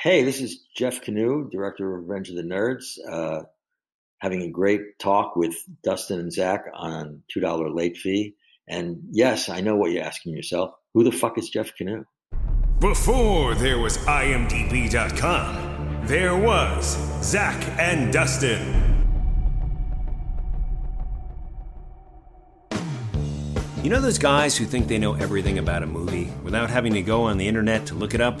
Hey, this is Jeff Kanew, director of Revenge of the Nerds, uh, having a great talk with Dustin and Zach on $2 late fee. And yes, I know what you're asking yourself. Who the fuck is Jeff Kanew? Before there was IMDb.com, there was Zach and Dustin. You know those guys who think they know everything about a movie without having to go on the internet to look it up?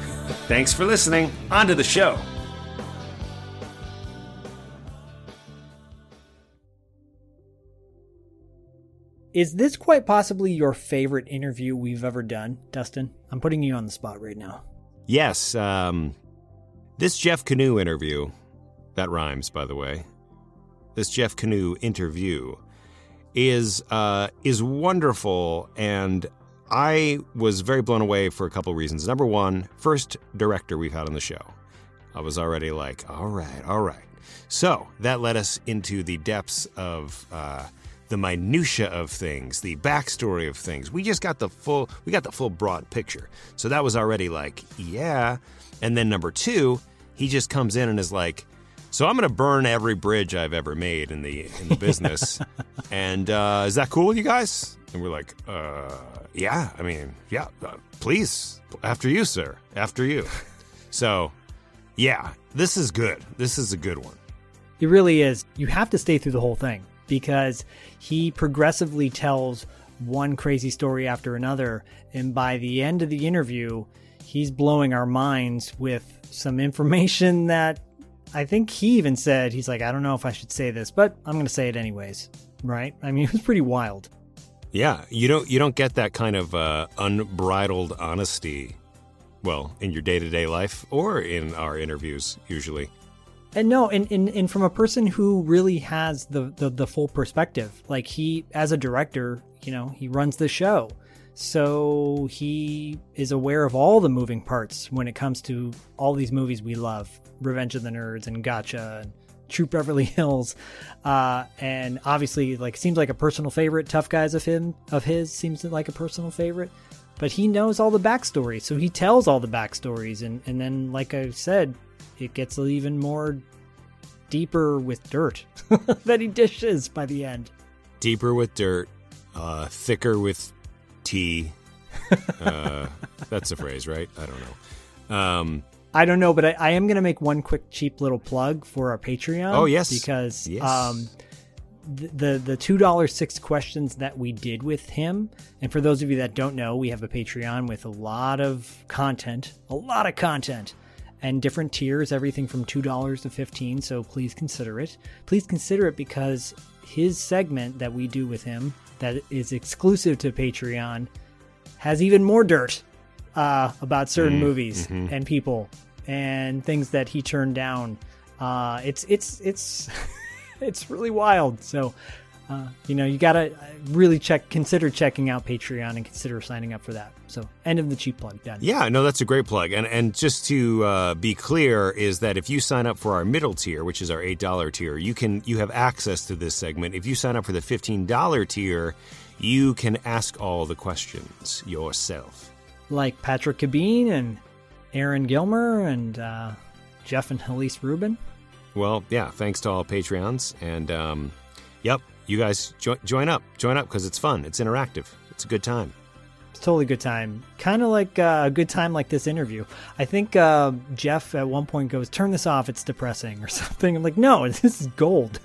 Thanks for listening. On to the show. Is this quite possibly your favorite interview we've ever done, Dustin? I'm putting you on the spot right now. Yes, um, this Jeff Kanew interview, that rhymes, by the way. This Jeff Kanew interview is uh, is wonderful, and I was very blown away for a couple reasons. Number one, first director we've had on the show. I was already like, all right, all right. So that led us into the depths of uh, the minutia of things, the backstory of things. We just got the full, we got the full broad picture. So that was already like, yeah. And then number two, he just comes in and is like, so I'm going to burn every bridge I've ever made in the in the business. and uh, is that cool with you guys? And we're like, uh, yeah. I mean, yeah. Uh, please, after you, sir. After you. So, yeah, this is good. This is a good one. It really is. You have to stay through the whole thing because he progressively tells one crazy story after another. And by the end of the interview, he's blowing our minds with some information that I think he even said, he's like, I don't know if I should say this, but I'm going to say it anyways. Right? I mean, it was pretty wild. Yeah, you don't you don't get that kind of uh, unbridled honesty, well, in your day to day life or in our interviews usually. And no, and, and, and from a person who really has the, the, the full perspective, like he, as a director, you know, he runs the show. So he is aware of all the moving parts when it comes to all these movies we love Revenge of the Nerds and Gotcha and Troop Beverly Hills. Uh, and obviously, like, seems like a personal favorite. Tough Guys of him, of his, seems like a personal favorite. But he knows all the backstory, so he tells all the backstories. And, and then, like I said, it gets even more deeper with dirt that he dishes by the end. Deeper with dirt, uh, thicker with tea. uh, that's a phrase, right? I don't know. Um, I don't know, but I, I am going to make one quick cheap little plug for our Patreon. Oh yes, because yes. um, the the, two dollar six questions that we did with him, and for those of you that don't know, we have a Patreon with a lot of content, a lot of content, and different tiers, everything from two dollars to fifteen. So please consider it. Please consider it because his segment that we do with him, that is exclusive to Patreon, has even more dirt uh, about certain Mm, movies mhm. and people and things that he turned down. Uh, it's it's it's it's really wild. So uh, you know, you gotta really check, consider checking out Patreon and consider signing up for that. So, end of the cheap plug. Done. Yeah, no, that's a great plug. And and just to uh, be clear, is that if you sign up for our middle tier, which is our eight dollar tier, you can you have access to this segment. If you sign up for the fifteen dollar tier, you can ask all the questions yourself. Like Patrick Cabine and Aaron Gilmer and uh, Jeff and Elise Rubin. Well, yeah, thanks to all Patreons. And um, yep, you guys jo- join up. Join up because it's fun. It's interactive. It's a good time. It's totally good time. Kind of like uh, a good time like this interview. I think uh, Jeff at one point goes, "Turn this off. It's depressing" or something. I'm like, "No, this is gold."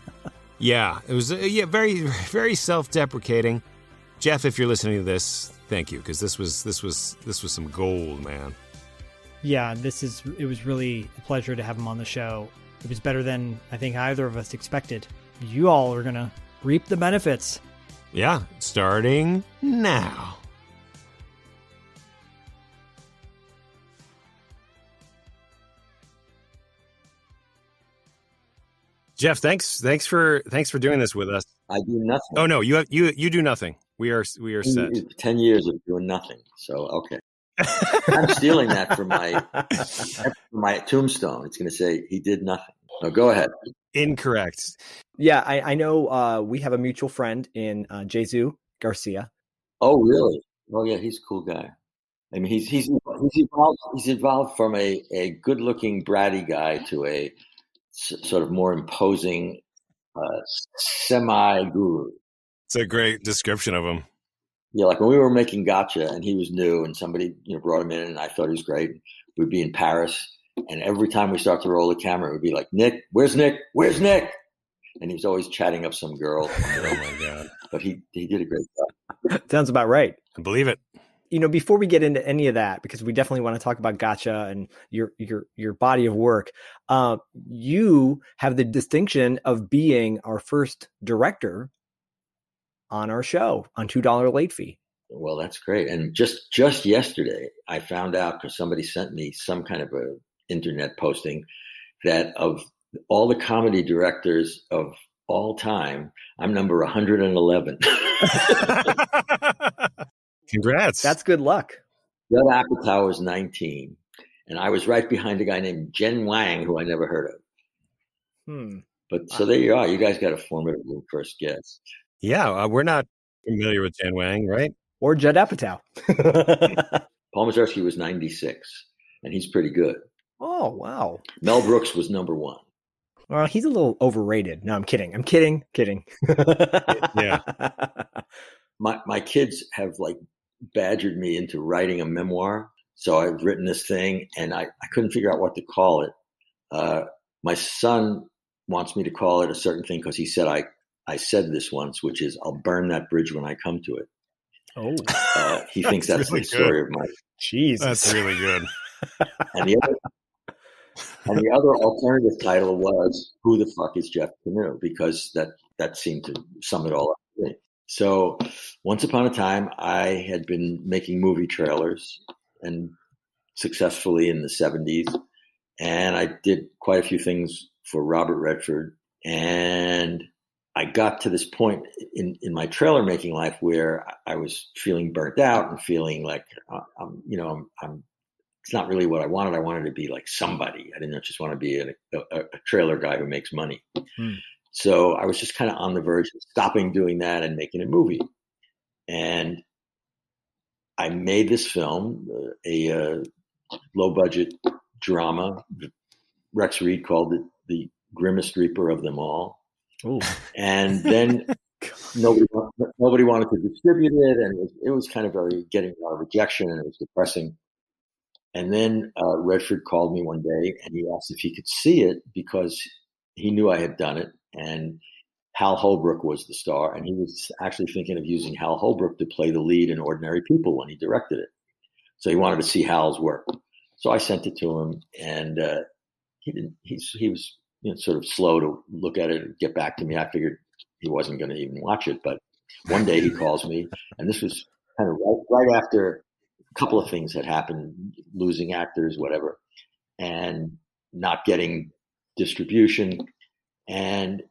yeah, it was. Uh, yeah, very, very self-deprecating. Jeff, if you're listening to this, thank you because this was this was this was some gold, man. Yeah, this is. It was really a pleasure to have him on the show. It was better than I think either of us expected. You all are gonna reap the benefits. Yeah, starting now. Jeff, thanks thanks for thanks for doing this with us. I do nothing. Oh no, you have, you you do nothing. We are we are set. Ten years of doing nothing. So okay. I'm stealing that for my for my tombstone. It's going to say he did nothing. No, go ahead. Incorrect. Yeah, I, I know. Uh, we have a mutual friend in uh, Jesus Garcia. Oh, really? Oh, yeah. He's a cool guy. I mean, he's he's he's evolved. He's evolved from a a good looking bratty guy to a s- sort of more imposing uh, semi guru. It's a great description of him. Yeah, like when we were making Gotcha and he was new and somebody you know brought him in and I thought he was great. We'd be in Paris and every time we start to roll the camera, it would be like, Nick, where's Nick? Where's Nick? And he was always chatting up some girl. Oh my god! But he he did a great job. Sounds about right. I believe it. You know, before we get into any of that, because we definitely want to talk about Gotcha and your your your body of work, uh, you have the distinction of being our first director on our show on two dollar late fee. Well, that's great. And just just yesterday, I found out because somebody sent me some kind of a internet posting that of all the comedy directors of all time, I'm number 111. Congrats. That's good luck. Judd Apatow was 19, and I was right behind a guy named Jen Wang, who I never heard of. Hmm. But so there you are. You guys got a formidable first guest. Yeah, uh, we're not familiar with Jen Wang, right? Or Judd Apatow. Paul Mazursky was 96, and he's pretty good. oh wow. Mel Brooks was number one. Well, he's a little overrated. No, I'm kidding. I'm kidding. Kidding. Yeah. My my kids have like badgered me into writing a memoir. So I've written this thing, and I, I couldn't figure out what to call it. Uh, my son wants me to call it a certain thing because he said I I said this once, which is I'll burn that bridge when I come to it. Oh, Uh, he thinks That's that's really the story of my Jesus. That's really good. and the other and the other alternative title was "Who the fuck is Jeff Kanew?" Because that that seemed to sum it all up. to me. So, once upon a time, I had been making movie trailers and successfully in the '70s, and I did quite a few things for Robert Redford, and I got to this point in, in my trailer making life where I was feeling burnt out and feeling like uh, I'm, you know, I'm, I'm it's not really what I wanted. I wanted to be like somebody. I didn't just want to be a, a, a trailer guy who makes money. Hmm. So I was just kind of on the verge of stopping doing that and making a movie. And I made this film, uh, a uh, low budget drama. Rex Reed called it the grimmest reaper of them all. Ooh. And then nobody nobody wanted to distribute it, and it was, it was kind of very getting a lot of rejection, and it was depressing. And then uh, Redford called me one day, and he asked if he could see it because he knew I had done it, and Hal Holbrook was the star, and he was actually thinking of using Hal Holbrook to play the lead in Ordinary People when he directed it. So he wanted to see Hal's work. So I sent it to him, and uh, he didn't. He's he was you know, sort of slow to look at it and get back to me. I figured he wasn't going to even watch it, but one day he calls me, and this was kind of right, right after a couple of things had happened, losing actors, whatever, and not getting distribution. And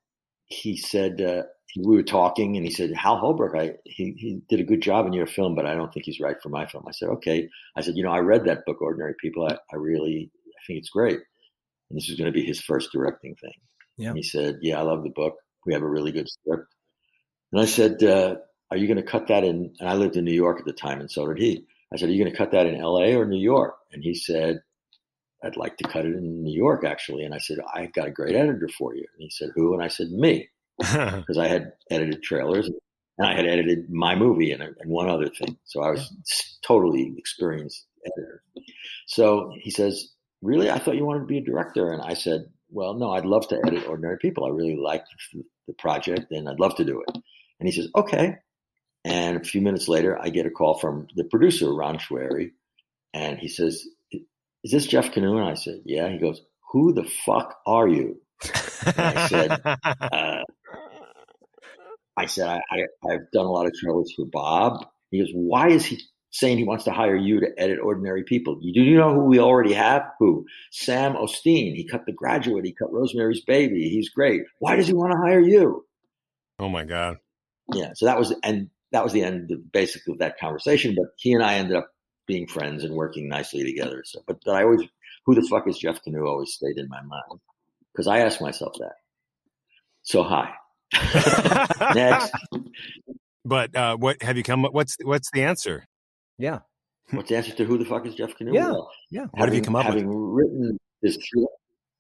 he said, uh, we were talking, and he said, "Hal Holbrook, I he he did a good job in your film, but I don't think he's right for my film." I said, "Okay." I said, "You know, I read that book, Ordinary People. I, I really I think it's great." And this was going to be his first directing thing. Yeah. And he said, "Yeah, I love the book. We have a really good script." And I said, uh, "Are you going to cut that in?" And I lived in New York at the time, and so did he. I said, "Are you going to cut that in L.A. or New York?" And he said, "I'd like to cut it in New York, actually." And I said, "I've got a great editor for you." And he said, "Who?" And I said, "Me." because I had edited trailers and I had edited my movie and, and one other thing. So I was totally experienced editor. So he says, Really? I thought you wanted to be a director. And I said, Well, no, I'd love to edit Ordinary People. I really liked the project and I'd love to do it. And he says, Okay. And a few minutes later, I get a call from the producer, Ron Schwary. And he says, Is this Jeff Kanew? And I said, Yeah. He goes, Who the fuck are you? And I said, uh, I said, I, I, have done a lot of trailers for Bob. He goes, why is he saying he wants to hire you to edit Ordinary People? You, do you know who we already have? Who? Sam O'Steen. He cut The Graduate. He cut Rosemary's Baby. He's great. Why does he want to hire you? Oh my God. Yeah. So that was, and that was the end of basically of that conversation. But he and I ended up being friends and working nicely together. So, but, but I always, who the fuck is Jeff Kanew always stayed in my mind because I asked myself that. So hi. Next. But uh, what have you come? What's what's the answer? Yeah. What's the answer to who the fuck is Jeff Kanew? Yeah. Well, Yeah. What having, have you come up having with? Having written this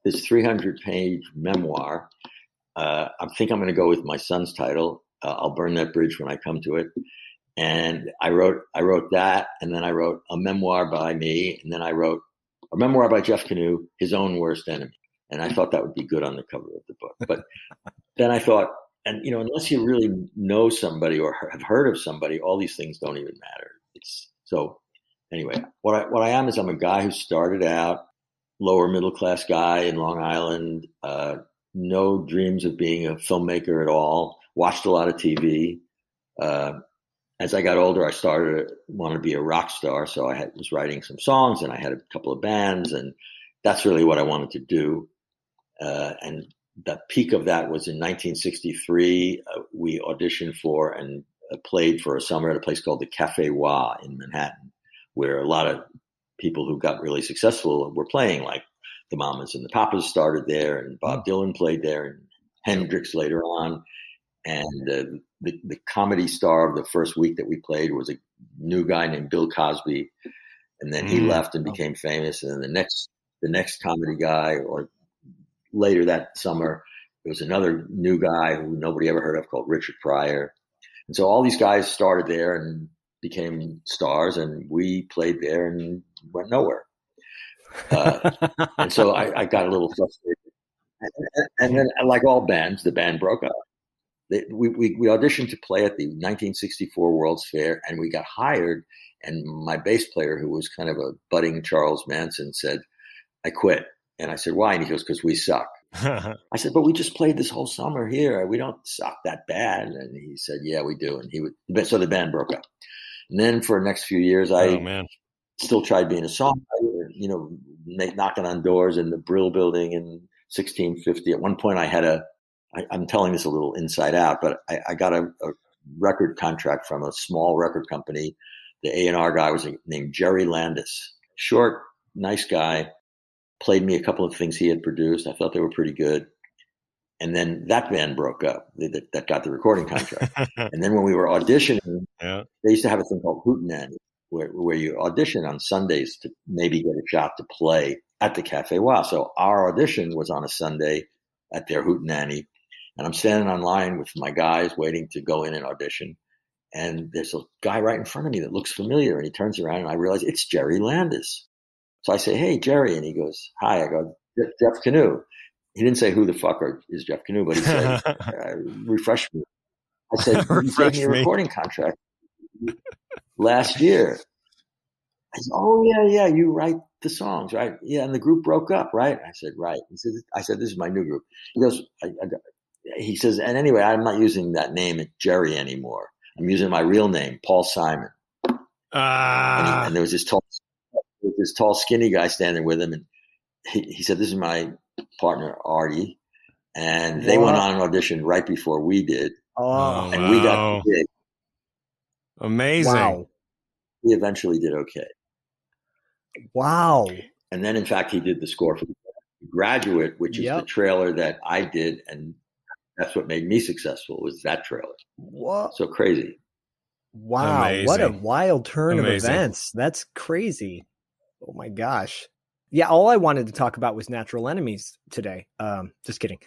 this 300 page memoir, uh, I think I'm going to go with my son's title. Uh, I'll burn that bridge when I come to it. And I wrote I wrote that, and then I wrote a memoir by me, and then I wrote a memoir by Jeff Kanew, his own worst enemy. And I thought that would be good on the cover of the book. But then I thought, and you know, unless you really know somebody or have heard of somebody, all these things don't even matter. It's so anyway. What I what I am is I'm a guy who started out lower middle class guy in Long Island. Uh, no dreams of being a filmmaker at all. Watched a lot of TV. Uh, as I got older, I started to want to be a rock star. So I had, was writing some songs, and I had a couple of bands, and that's really what I wanted to do. Uh, and the peak of that was in 1963. Uh, we auditioned for and played for a summer at a place called the Cafe Wha in Manhattan, where a lot of people who got really successful were playing, like the Mamas and the Papas started there, and Bob Dylan played there, and Hendrix later on. And uh, the, the comedy star of the first week that we played was a new guy named Bill Cosby. And then he Mm. left and became famous. And then the next, the next comedy guy, or later that summer, there was another new guy who nobody ever heard of called Richard Pryor. And so all these guys started there and became stars, and we played there and went nowhere. Uh, and so I, I got a little frustrated. And, and then, like all bands, the band broke up. They, we, we, we auditioned to play at the 1964 World's Fair, and we got hired. And my bass player, who was kind of a budding Charles Manson, said, "I quit." And I said, "Why?" And he goes, "Because we suck." I said, "But we just played this whole summer here. We don't suck that bad." And he said, "Yeah, we do." And he would. So the band broke up. And then for the next few years, I oh man. still tried being a songwriter, you know, make, knocking on doors in the Brill building in 1650. At one point, I had a, I, I'm telling this a little inside out, but I, I got a, a record contract from a small record company. The A&R guy was named Jerry Landis. Short, nice guy. Played me a couple of things he had produced. I thought they were pretty good. And then that band broke up that, that got the recording contract. and then when we were auditioning, yeah. they used to have a thing called Hootenanny, where, where you audition on Sundays to maybe get a shot to play at the Cafe Wha. So our audition was on a Sunday at their Hootenanny. And I'm standing online with my guys waiting to go in and audition. And there's a guy right in front of me that looks familiar. And he turns around and I realize it's Jerry Landis. So I say, Hey, Jerry. And he goes, Hi. I go, Jeff Kanew. He didn't say who the fuck is Jeff Kanew, but he said, uh, refresh me. I said, you gave me a recording contract last year. I said, oh yeah, yeah, you write the songs, right? Yeah, and the group broke up, right? I said, right. He said, I said, this is my new group. He goes, I, I, he says, and anyway, I'm not using that name Jerry anymore. I'm using my real name, Paul Simon. Uh, and, he, and there was this tall, this tall, skinny guy standing with him, and he, he said, "This is my partner Artie," and they Wow. went on an audition right before we did. Oh, oh and we got the gig. Amazing. wow. We eventually did okay. Wow. And then, in fact, he did the score for Graduate, which is Yep. the trailer that I did, and that's what made me successful was that trailer. What? So crazy. Wow, what a wild turn Amazing. of events. That's crazy. Oh my gosh. Yeah, all I wanted to talk about was natural enemies today. Um, just kidding.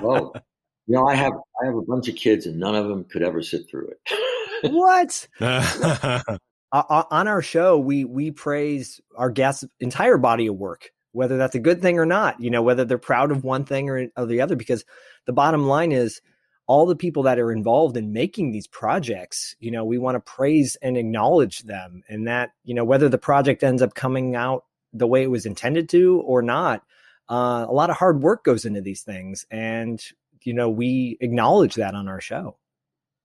Whoa. You know, I have I have a bunch of kids, and none of them could ever sit through it. what? Uh, uh, on our show, we we praise our guests' entire body of work, whether that's a good thing or not. You know, whether they're proud of one thing or, or the other, because the bottom line is all the people that are involved in making these projects. You know, we want to praise and acknowledge them, and that you know whether the project ends up coming out the way it was intended to or not. Uh, a lot of hard work goes into these things, and you know we acknowledge that on our show.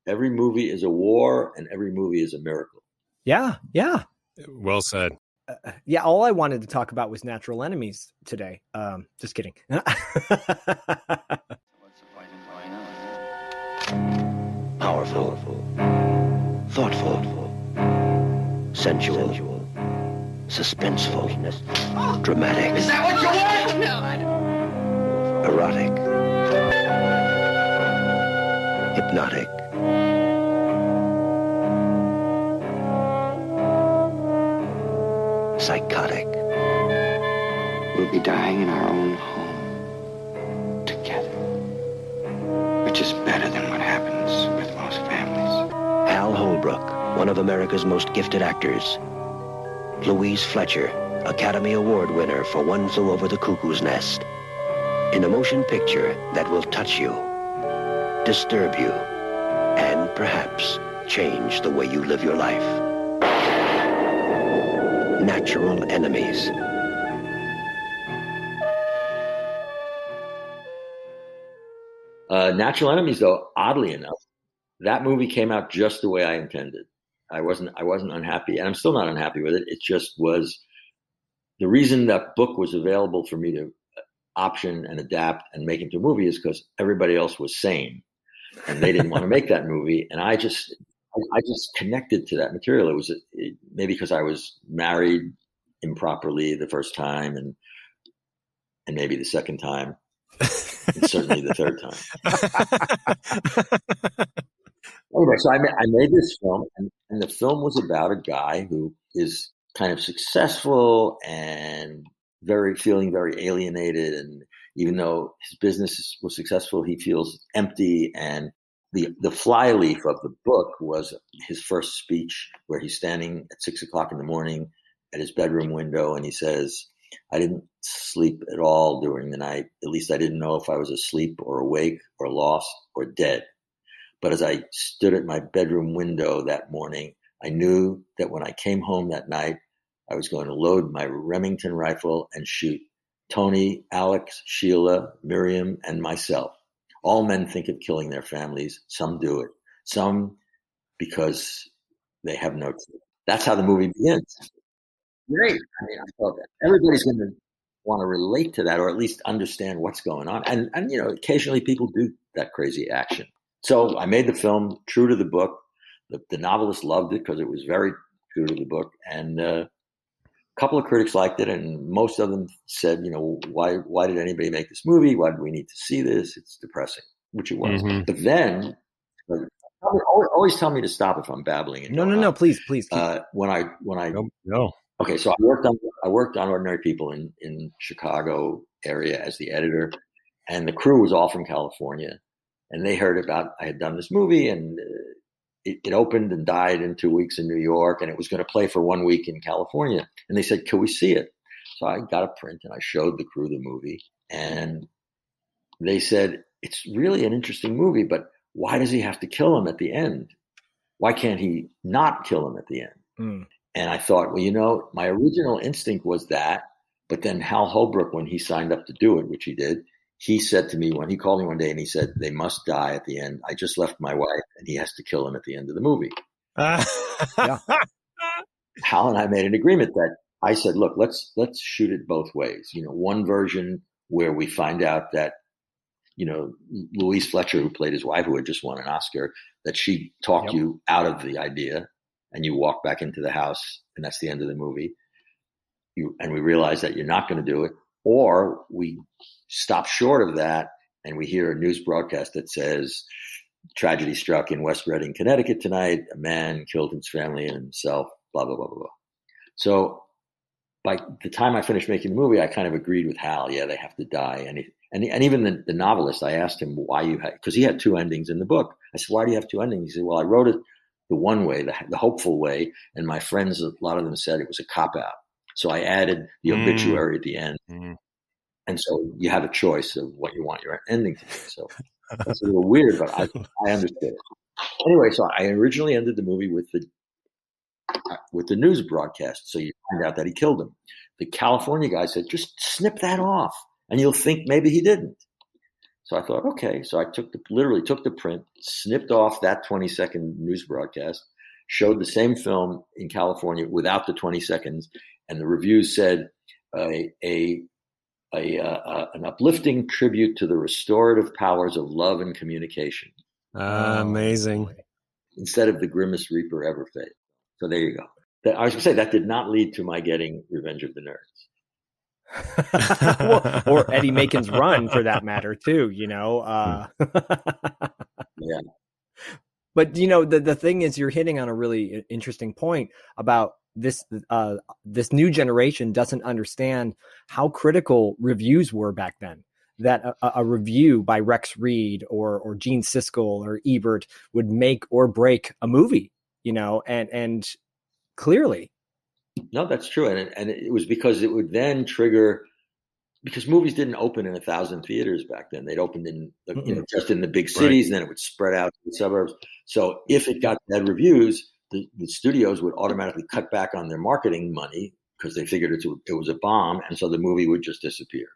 every movie is a war, and every movie is a miracle. Yeah, yeah. well said. uh, yeah, all I wanted to talk about was natural enemies today. Um, just kidding. Powerful, thoughtful, sensual, suspenseful, dramatic. Is that what you want? No, I don't. Erotic, hypnotic. Psychotic. We'll be dying in our own home together. Which is better than what Holbrook, one of America's most gifted actors. Louise Fletcher, Academy Award winner for One Flew Over the Cuckoo's Nest. In a motion picture that will touch you, disturb you, and perhaps change the way you live your life. Natural Enemies. Uh, Natural Enemies, though, oddly enough, that movie came out just the way I intended. I wasn't I wasn't unhappy, and I'm still not unhappy with it. It just was the reason that book was available for me to uh, option and adapt and make into a movie is because everybody else was sane, and they didn't want to make that movie, and I just I just connected to that material. It was it, maybe because I was married improperly the first time, and and maybe the second time, and certainly the third time. Anyway, so I made, I made this film, and, and the film was about a guy who is kind of successful and very feeling very alienated, and even though his business was successful, he feels empty. And the the flyleaf of the book was his first speech, where he's standing at six o'clock in the morning at his bedroom window, and he says, "I didn't sleep at all during the night. At least I didn't know if I was asleep or awake or lost or dead." But as I stood at my bedroom window that morning, I knew that when I came home that night, I was going to load my Remington rifle and shoot Tony, Alex, Sheila, Miriam, and myself. All men think of killing their families. Some do it. Some because they have no truth. That's how the movie begins. Great. I mean, I thought that everybody's going to want to relate to that or at least understand what's going on. And, and, you know, occasionally people do that crazy action. So I made the film true to the book. The, the novelist loved it because it was very true to the book, and uh, a couple of critics liked it, and most of them said, you know, why why did anybody make this movie? Why do we need to see this? It's depressing, which it was. Mhm. But then, always, always tell me to stop if I'm babbling. and no, no, going no. Please, please. Keep, Uh, when I when I No, no. Okay, so I worked on I worked on Ordinary People in in Chicago area as the editor, and the crew was all from California, and they heard about I had done this movie, and uh, it, it opened and died in two weeks in New York, and it was going to play for one week in California, and they said, "Can we see it?" So I got a print and I showed the crew the movie, and they said, "It's really an interesting movie, but why does he have to kill him at the end? Why can't he not kill him at the end?" Mm. And I thought, well, you know, my original instinct was that, but then Hal Holbrook, when he signed up to do it, which he did, he said to me when he called me one day and he said, they must die at the end. I just left my wife and he has to kill him at the end of the movie. Yeah. Hal and I made an agreement that I said, look, let's let's shoot it both ways. You know, one version where we find out that you know, Louise Fletcher, who played his wife, who had just won an Oscar, that she talked Yep. you out of the idea and you walk back into the house and that's the end of the movie. You, and we realize that you're not going to do it. Or we stop short of that and we hear a news broadcast that says, tragedy struck in West Reading, Connecticut tonight. A man killed his family and himself, blah, blah, blah, blah, blah. So by the time I finished making the movie, I kind of agreed with Hal. Yeah, they have to die. And, and, and even the, the novelist, I asked him why you had, because he had two endings in the book. I said, why do you have two endings? He said, well, I wrote it the one way, the, the hopeful way. And my friends, a lot of them said it was a cop out. So I added the Mm. obituary at the end. Mm. And so you have a choice of what you want your ending to be. So that's a little weird, but I, I understood it. Anyway, so I originally ended the movie with the with the news broadcast. So you find out that he killed him. The California guy said, just snip that off, and you'll think maybe he didn't. So I thought, okay. So I took the literally took the print, snipped off that 20 second news broadcast, showed the same film in California without the 20 seconds, and the reviews said uh, a a, uh, an uplifting tribute to the restorative powers of love and communication Ah, amazing. instead of the grimmest reaper ever faced. So there you go. That, I was going to say that did not lead to my getting Revenge of the Nerds. Well, or Eddie Macon's run for that matter too, you know. Uh, Yeah. But you know, the the thing is you're hitting on a really interesting point about this uh this new generation doesn't understand how critical reviews were back then. That a, a review by Rex Reed or or Gene Siskel or Ebert would make or break a movie, you know, and and clearly No, that's true, and it, and it was because it would then trigger because movies didn't open in a thousand theaters back then. They'd opened in you know just in the big cities, and then it would spread out to the suburbs. So if it got bad reviews, the, the studios would automatically cut back on their marketing money because they figured it, it was a bomb, and so the movie would just disappear.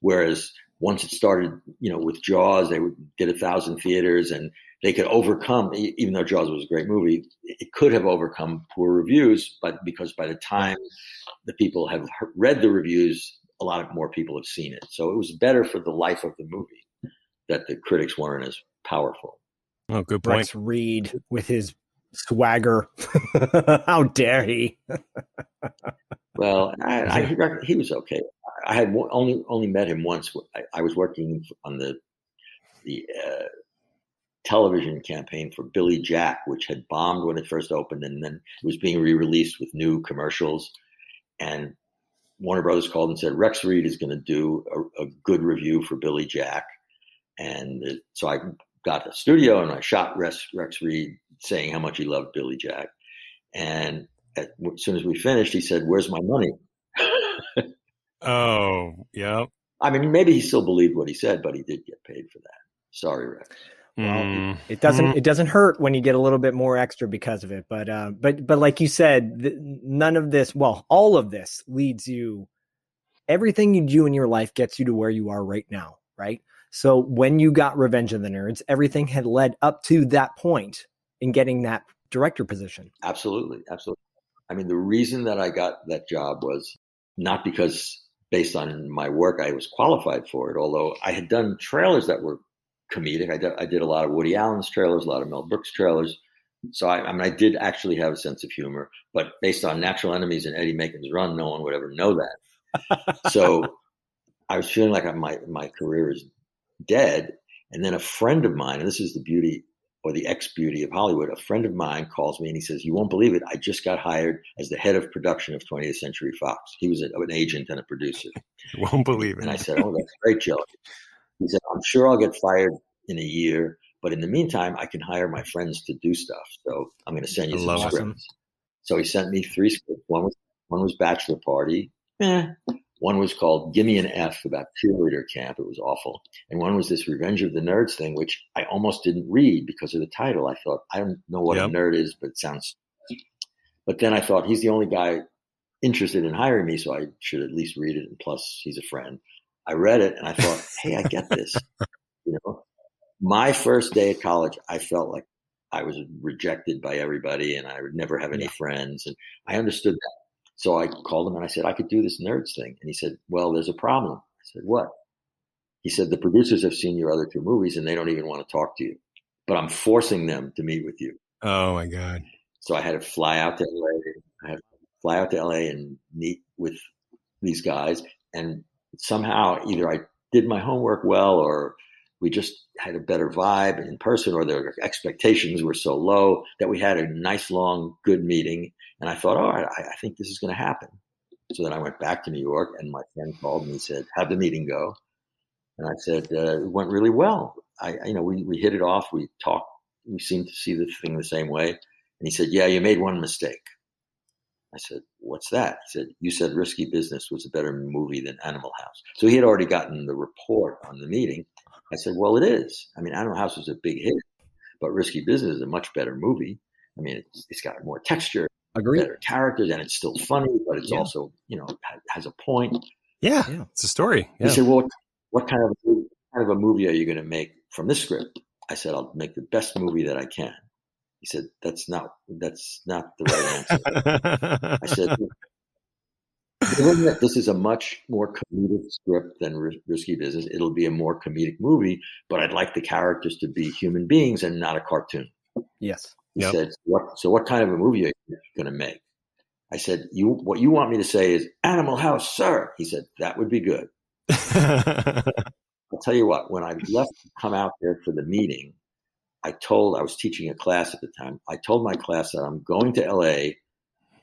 Whereas once it started, you know, with Jaws, they would did a thousand theaters, and they could overcome. Even though Jaws was a great movie, it could have overcome poor reviews, but because by the time the people have read the reviews, a lot of more people have seen it. So it was better for the life of the movie that the critics weren't as powerful. Oh, good point. Rex Reed with his swagger. how dare he? Well, I, I, he was okay. I had only only met him once. I, I was working on the the uh, television campaign for Billy Jack, which had bombed when it first opened, and then it was being re-released with new commercials. And Warner Brothers called and said Rex Reed is going to do a, a good review for Billy Jack, and so I got the studio and I shot Rex, Rex Reed saying how much he loved Billy Jack, and at, as soon as we finished, he said, "Where's my money?" Oh, yeah. I mean, maybe he still believed what he said, but he did get paid for that. Sorry, Rex. Well, Mm. It doesn't Mhm. it doesn't hurt when you get a little bit more extra because of it, but uh, but but like you said, th- none of this, well, all of this leads you. Everything you do in your life gets you to where you are right now, right? So when you got Revenge of the Nerds, everything had led up to that point in getting that director position. Absolutely, absolutely. I mean, the reason that I got that job was not because based on my work I was qualified for it, although I had done trailers that were comedic. I did, I did a lot of Woody Allen's trailers, a lot of Mel Brooks trailers. So I, I mean, I did actually have a sense of humor, but based on Natural Enemies and Eddie Macon's Run, no one would ever know that. so I was feeling like my my career is dead. And then a friend of mine, and this is the beauty or the ex beauty of Hollywood, a friend of mine calls me and he says, "You won't believe it. I just got hired as the head of production of 20th Century Fox. He was an agent and a producer." Won't believe it. And I said, "Oh, that's great, Joe." He said, "I'm sure I'll get fired in a year, but in the meantime, I can hire my friends to do stuff. So I'm going to send you some it. scripts." So he sent me three scripts. One was one was Bachelor Party. Eh. One was called "Gimme an F" about cheerleader camp. It was awful. And one was this "Revenge of the Nerds" thing, which I almost didn't read because of the title. I thought I don't know what Yep. a nerd is, but it sounds. But then I thought he's the only guy interested in hiring me, so I should at least read it. And plus, he's a friend. I read it and I thought, hey, I get this. You know, my first day at college, I felt like I was rejected by everybody and I would never have any friends. And I understood that. So I called him and I said, I could do this nerds thing. And he said, Well, there's a problem. I said, What? He said, The producers have seen your other two movies and they don't even want to talk to you, but I'm forcing them to meet with you. Oh my God. So I had to fly out to LA. I had to fly out to LA and meet with these guys. And somehow either I did my homework well or we just had a better vibe in person or their expectations were so low that we had a nice long good meeting. And i thought all right i, I think this is going to happen. So then i went back to new york and my friend called me and said how'd the meeting go? And i said uh, it went really well. I you know we, we hit it off. We talked we seemed to see the thing the same way. And he said yeah you made one mistake. I said, What's that? He said, You said Risky Business was a better movie than Animal House. So he had already gotten the report on the meeting. I said, Well, it is. I mean, Animal House was a big hit, but Risky Business is a much better movie. I mean, it's, it's got more texture, Agree. better characters, and it's still funny, but it's Yeah. also, you know, has a point. Yeah, Yeah. it's a story. He said, Well, what kind of, what kind of a movie are you going to make from this script? I said, I'll make the best movie that I can. He said, That's not, that's not the right answer. I said, given that this is a much more comedic script than Ris- Risky Business, it'll be a more comedic movie, but I'd like the characters to be human beings and not a cartoon. Yes. He Yep. said, "What? So, what kind of a movie are you going to make?" I said, "You, what you want me to say is Animal House, sir." He said, "That would be good." I'll tell you what. When I left to come out there for the meeting, I told I was teaching a class at the time. I told my class that I'm going to LA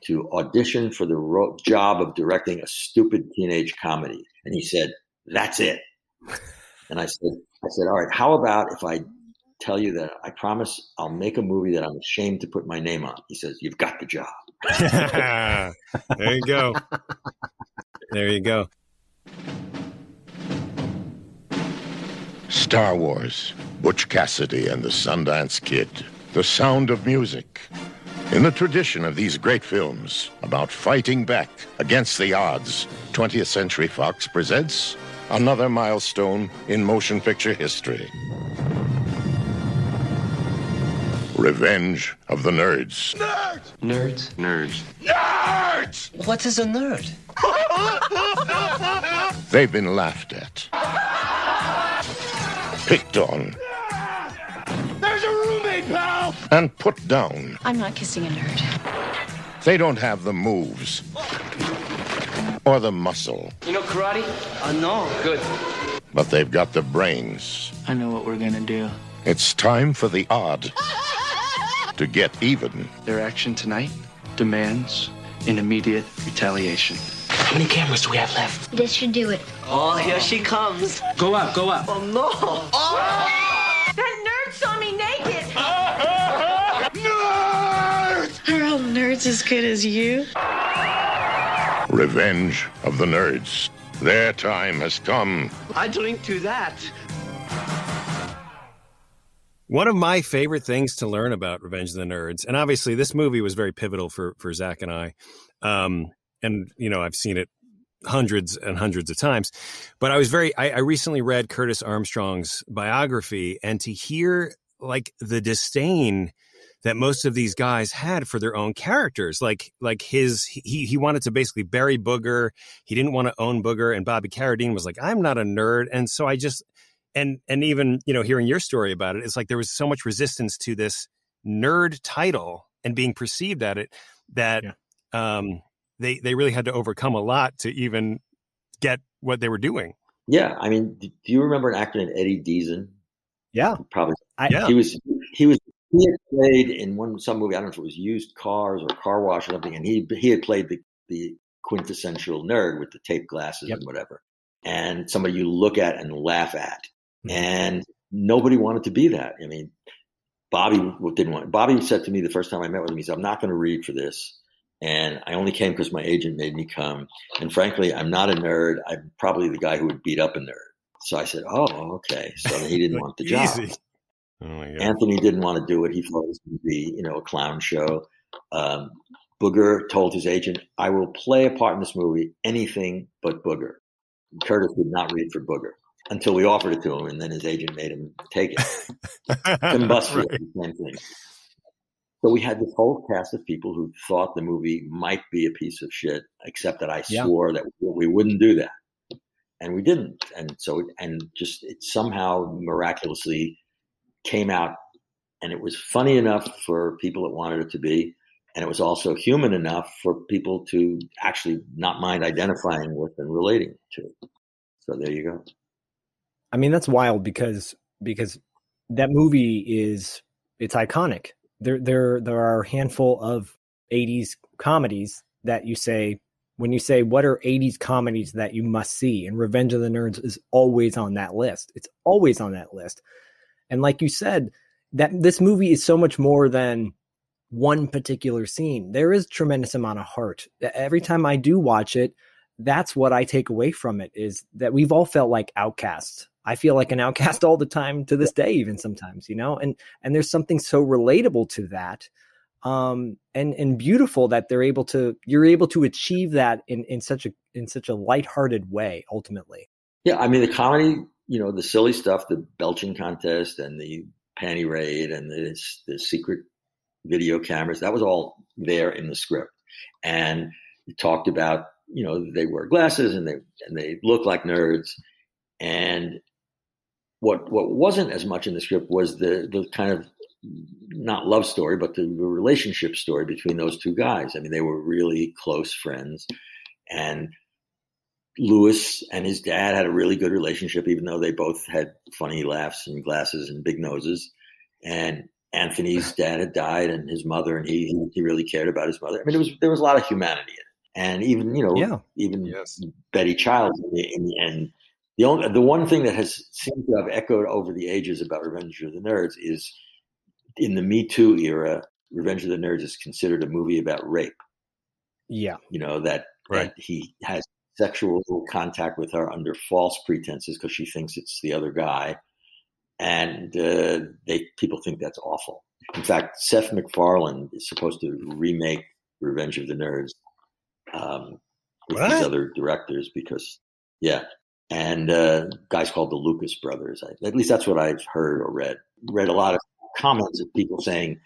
to audition for the ro- job of directing a stupid teenage comedy. And he said, "That's it." And I said, "I said, all right. How about if I tell you that I promise I'll make a movie that I'm ashamed to put my name on?" He says, "You've got the job." there you go. There you go. Star Wars, Butch Cassidy and the Sundance Kid, The Sound of Music. In the tradition of these great films about fighting back against the odds, 20th Century Fox presents another milestone in motion picture history. Revenge of the Nerds. Nerds? Nerds. Nerds! Nerds! What is a nerd? They've been laughed at, picked on, and put down. I'm not kissing a nerd. They don't have the moves or the muscle, You know karate? Uh, no. Good. but they've got the brains. I know what we're gonna do. It's time for the odd to get even. Their action tonight demands an immediate retaliation. How many cameras do we have left? This should do it. Oh, here she comes. Go up, go up. Oh, no. That all nerds as good as you? Revenge of the Nerds. Their time has come. I drink to that. One of my favorite things to learn about Revenge of the Nerds, and obviously this movie was very pivotal for for Zach and I, um, and you know I've seen it hundreds and hundreds of times, but I was very I, I recently read Curtis Armstrong's biography, and to hear like the disdain that most of these guys had for their own characters, like like his he he wanted to basically bury Booger, he didn't want to own Booger, and Bobby Carradine was like I'm not a nerd, and so I just and and even you know hearing your story about it it's like there was so much resistance to this nerd title and being perceived at it that um they they really had to overcome a lot to even get what they were doing Yeah, I mean, do do you remember an actor named Eddie Deezen? Yeah. Probably. I, Yeah. He was he was he had played in one some movie. I don't know if it was Used Cars or Car Wash or something, and he he had played the the quintessential nerd with the tape glasses Yep. and whatever, and somebody you look at and laugh at, Mhm. and nobody wanted to be that. I mean, Bobby didn't want. Bobby said to me the first time I met with him, he said, "I'm not going to read for this." And I only came because my agent made me come. And frankly, I'm not a nerd. I'm probably the guy who would beat up a nerd. So I said, "Oh, okay." So he didn't want the job. Oh Anthony didn't want to do it. He thought it was going to be, you know, a clown show. Um, Booger told his agent, "I will play a part in this movie, anything but Booger." Curtis would not read for Booger until we offered it to him, and then his agent made him take it. Tim Busfield, Right. same thing. So we had this whole cast of people who thought the movie might be a piece of shit, except that I Yeah. swore that we wouldn't do that. and we didn't. And so, and just it somehow miraculously came out, and it was funny enough for people that wanted it to be, and it was also human enough for people to actually not mind identifying with and relating to. So there you go. I mean, that's wild because because that movie is it's iconic. There there there are a handful of 80s comedies that you say when you say what are 80s comedies that you must see and Revenge of the Nerds is always on that list. It's always on that list. And like you said, that this movie is so much more than one particular scene. There is tremendous amount of heart. Every time I do watch it, that's what I take away from it is that we've all felt like outcasts. I feel like an outcast all the time to this day, even sometimes, you know, and and there's something so relatable to that, um, and and beautiful that they're able to you're able to achieve that in in such a in such a lighthearted way. Ultimately, yeah. I mean, the comedy, you know, the silly stuff, the belching contest, and the panty raid, and the the secret video cameras, that was all there in the script, and talked about you know they wear glasses and they and they look like nerds. And what what wasn't as much in the script was the the kind of not love story but the, the relationship story between those two guys. I mean they were really close friends. And Louis and his dad had a really good relationship, even though they both had funny laughs and glasses and big noses. And Anthony's dad had died, and his mother, and he he really cared about his mother. I mean, it was there was a lot of humanity in it and even you know yeah. even yes. Betty Childs in the, in the end. The only the one thing that has seemed to have echoed over the ages about Revenge of the Nerds is in the Me Too era, Revenge of the Nerds is considered a movie about rape. Yeah, you know that right. that he has sexual contact with her under false pretenses because she thinks it's the other guy, and uh, they people think that's awful. In fact, Seth MacFarlane is supposed to remake Revenge of the Nerds um, with what? these other directors because, yeah, and uh, guys called the Lucas brothers. I, at least that's what I've heard or read. Read a lot of comments of people saying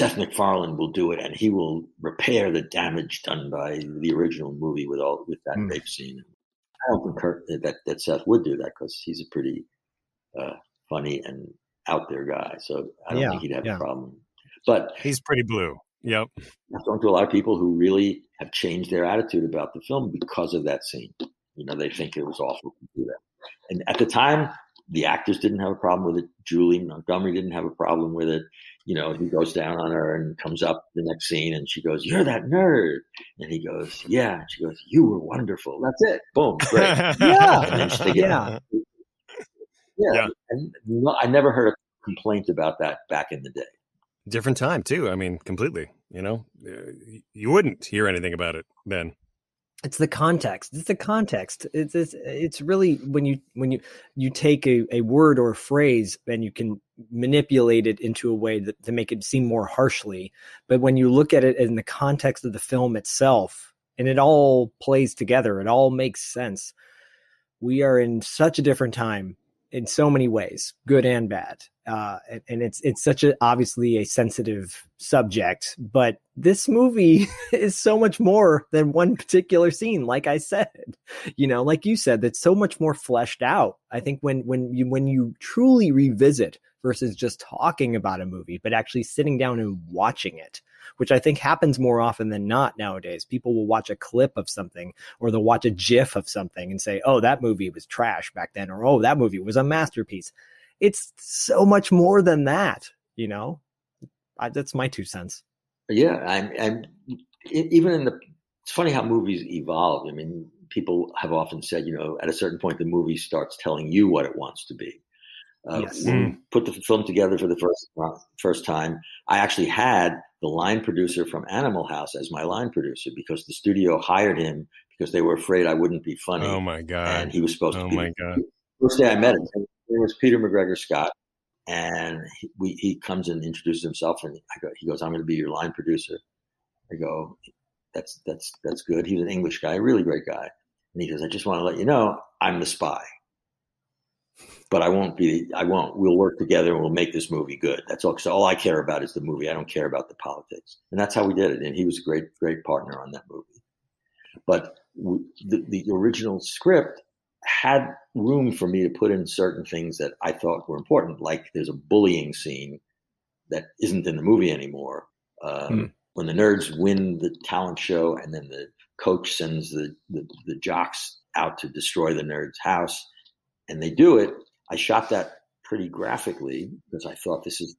Seth MacFarlane will do it and he will repair the damage done by the original movie with all with that mm. rape scene. I don't concur that that Seth would do that because he's a pretty uh, funny and out there guy. So I don't yeah, think he'd have yeah. a problem. But he's pretty blue. Yep. I've talked to a lot of people who really have changed their attitude about the film because of that scene. You know, they think it was awful to do that. And at the time, the actors didn't have a problem with it. Julie Montgomery didn't have a problem with it. You know, he goes down on her and comes up the next scene and she goes, You're that nerd. And he goes, Yeah. And she goes, You were wonderful. That's it. Boom. Great. yeah. yeah. yeah. Yeah. And I never heard a complaint about that back in the day different time too. I mean, completely. You know, uh, you wouldn't hear anything about it then. It's the context. It's the context. It's it's, it's really when you when you you take a, a word or a phrase and you can manipulate it into a way that, to make it seem more harshly. But when you look at it in the context of the film itself, and it all plays together, it all makes sense. We are in such a different time in so many ways, good and bad. Uh, and, it's it's such a obviously a sensitive subject, but this movie is so much more than one particular scene. Like I said, you know, like you said, that's so much more fleshed out. I think when when you when you truly revisit versus just talking about a movie, but actually sitting down and watching it, which I think happens more often than not nowadays. People will watch a clip of something or they'll watch a GIF of something and say, oh, that movie was trash back then, or oh, that movie was a masterpiece. It's so much more than that, you know? I, that's my two cents. Yeah. I'm, I'm even in the, it's funny how movies evolve. I mean, people have often said, you know, at a certain point, the movie starts telling you what it wants to be. Uh, yes. When put the film together for the first uh, first time, I actually had the line producer from Animal House as my line producer because the studio hired him because they were afraid I wouldn't be funny. Oh my god! And he was supposed oh to. Oh my god! First day I met him, it was Peter MacGregor-Scott, and he, we, he comes and introduces himself, and I go, he goes, "I'm going to be your line producer." I go, "That's that's that's good." He's an English guy, a really great guy, and he goes, "I just want to let you know, I'm the spy." but I won't be. I won't. We'll work together and we'll make this movie good. That's all. So all I care about is the movie. I don't care about the politics, and that's how we did it. And he was a great, great partner on that movie. But the, the original script had room for me to put in certain things that I thought were important. Like there's a bullying scene that isn't in the movie anymore. Um, hmm. When the nerds win the talent show, and then the coach sends the, the, the jocks out to destroy the nerd's house, and they do it. I shot that pretty graphically because I thought this is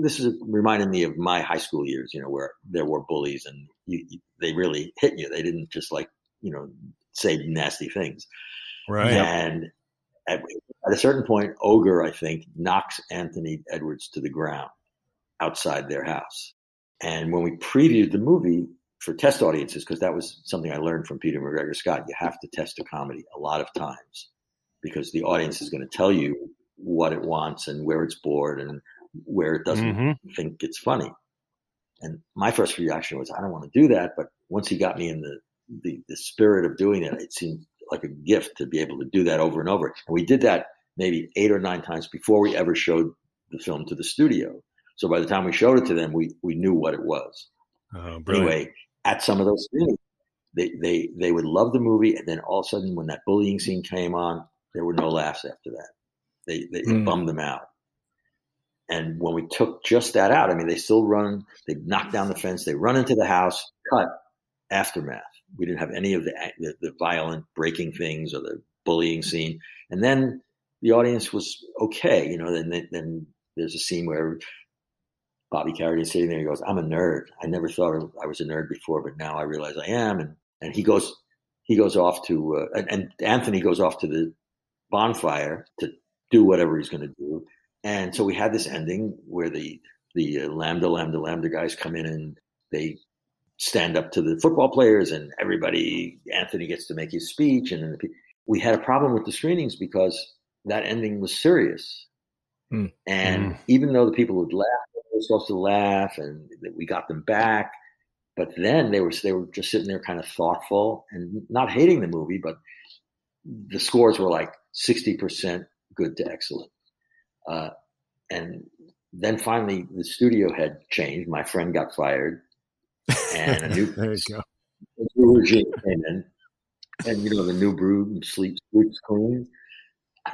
this is reminded me of my high school years, you know, where there were bullies and you, you, they really hit you. They didn't just like, you know, say nasty things. Right. And at, at a certain point, Ogre, I think, knocks Anthony Edwards to the ground outside their house. And when we previewed the movie for test audiences, because that was something I learned from Peter MacGregor-Scott, you have to test a comedy a lot of times because the audience is going to tell you what it wants and where it's bored and where it doesn't mm-hmm. think it's funny. And my first reaction was, I don't want to do that. But once he got me in the, the, the spirit of doing it, it seemed like a gift to be able to do that over and over. And we did that maybe eight or nine times before we ever showed the film to the studio. So by the time we showed it to them, we, we knew what it was. Oh, anyway, at some of those things, they, they, they would love the movie. And then all of a sudden, when that bullying scene came on, there were no laughs after that. They, they mm. bummed them out. And when we took just that out, I mean, they still run, they knock down the fence, they run into the house, cut, aftermath. We didn't have any of the, the, the violent breaking things or the bullying scene. And then the audience was okay. You know, then, then there's a scene where Bobby Carradine is sitting there. He goes, "I'm a nerd. I never thought I was a nerd before, but now I realize I am." And and he goes he goes off to uh, and, and, Anthony goes off to the bonfire to do whatever he's going to do. And so we had this ending where the the uh, lambda lambda lambda guys come in and they stand up to the football players and everybody Anthony gets to make his speech and we had a problem with the screenings because that ending was serious. Mm. And mm. even though the people would laugh, they were supposed to laugh and we got them back. But then they were they were just sitting there kind of thoughtful and not hating the movie, but the scores were like 60% good to excellent. Uh, and then finally, the studio had changed. My friend got fired, and a new, there you go. A new regime came in. And you know, the new brood and sleep sleeps clean.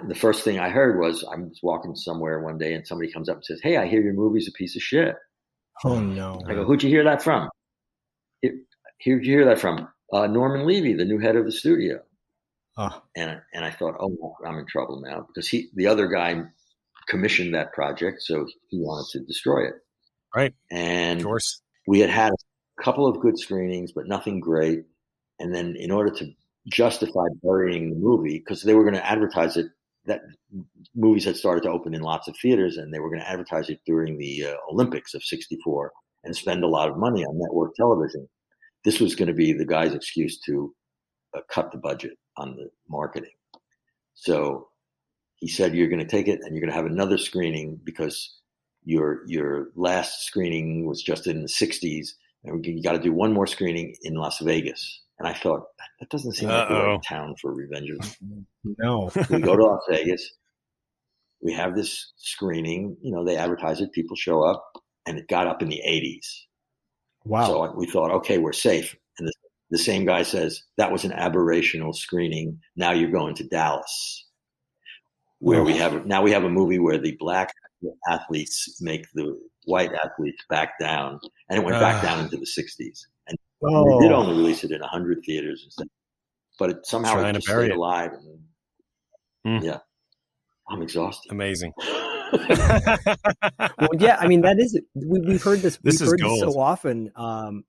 the first thing I heard was I was walking somewhere one day, and somebody comes up and says, "Hey, I hear your movie's a piece of shit." Oh no! I go, "Who'd you hear that from?" Who'd you hear that from? Uh, Norman Levy, the new head of the studio. Oh. And and I thought, oh, I'm in trouble now because he, the other guy, commissioned that project, so he wanted to destroy it. Right. And of course, we had had a couple of good screenings, but nothing great. And then, in order to justify burying the movie, because they were going to advertise it, that movies had started to open in lots of theaters, and they were going to advertise it during the uh, Olympics of '64 and spend a lot of money on network television. This was going to be the guy's excuse to uh, cut the budget on the marketing. So he said, "You're going to take it, and you're going to have another screening because your your last screening was just in the '60s, and you got to do one more screening in Las Vegas." And I thought that doesn't seem like the right town for Revenge. No, we go to Las Vegas. We have this screening. You know, they advertise it. People show up, and it got up in the 80s. Wow! So we thought, okay, we're safe. And the, the same guy says that was an aberrational screening. Now you're going to Dallas where we have now we have a movie where the black athletes make the white athletes back down, and it went uh, back down into the '60s. And oh. they did only release it in hundred theaters, instead, but it somehow Trying it stayed it. alive. And, mm. Yeah, I'm exhausted. Amazing. well, yeah, I mean that is we, have heard this. We've heard this so often. Um,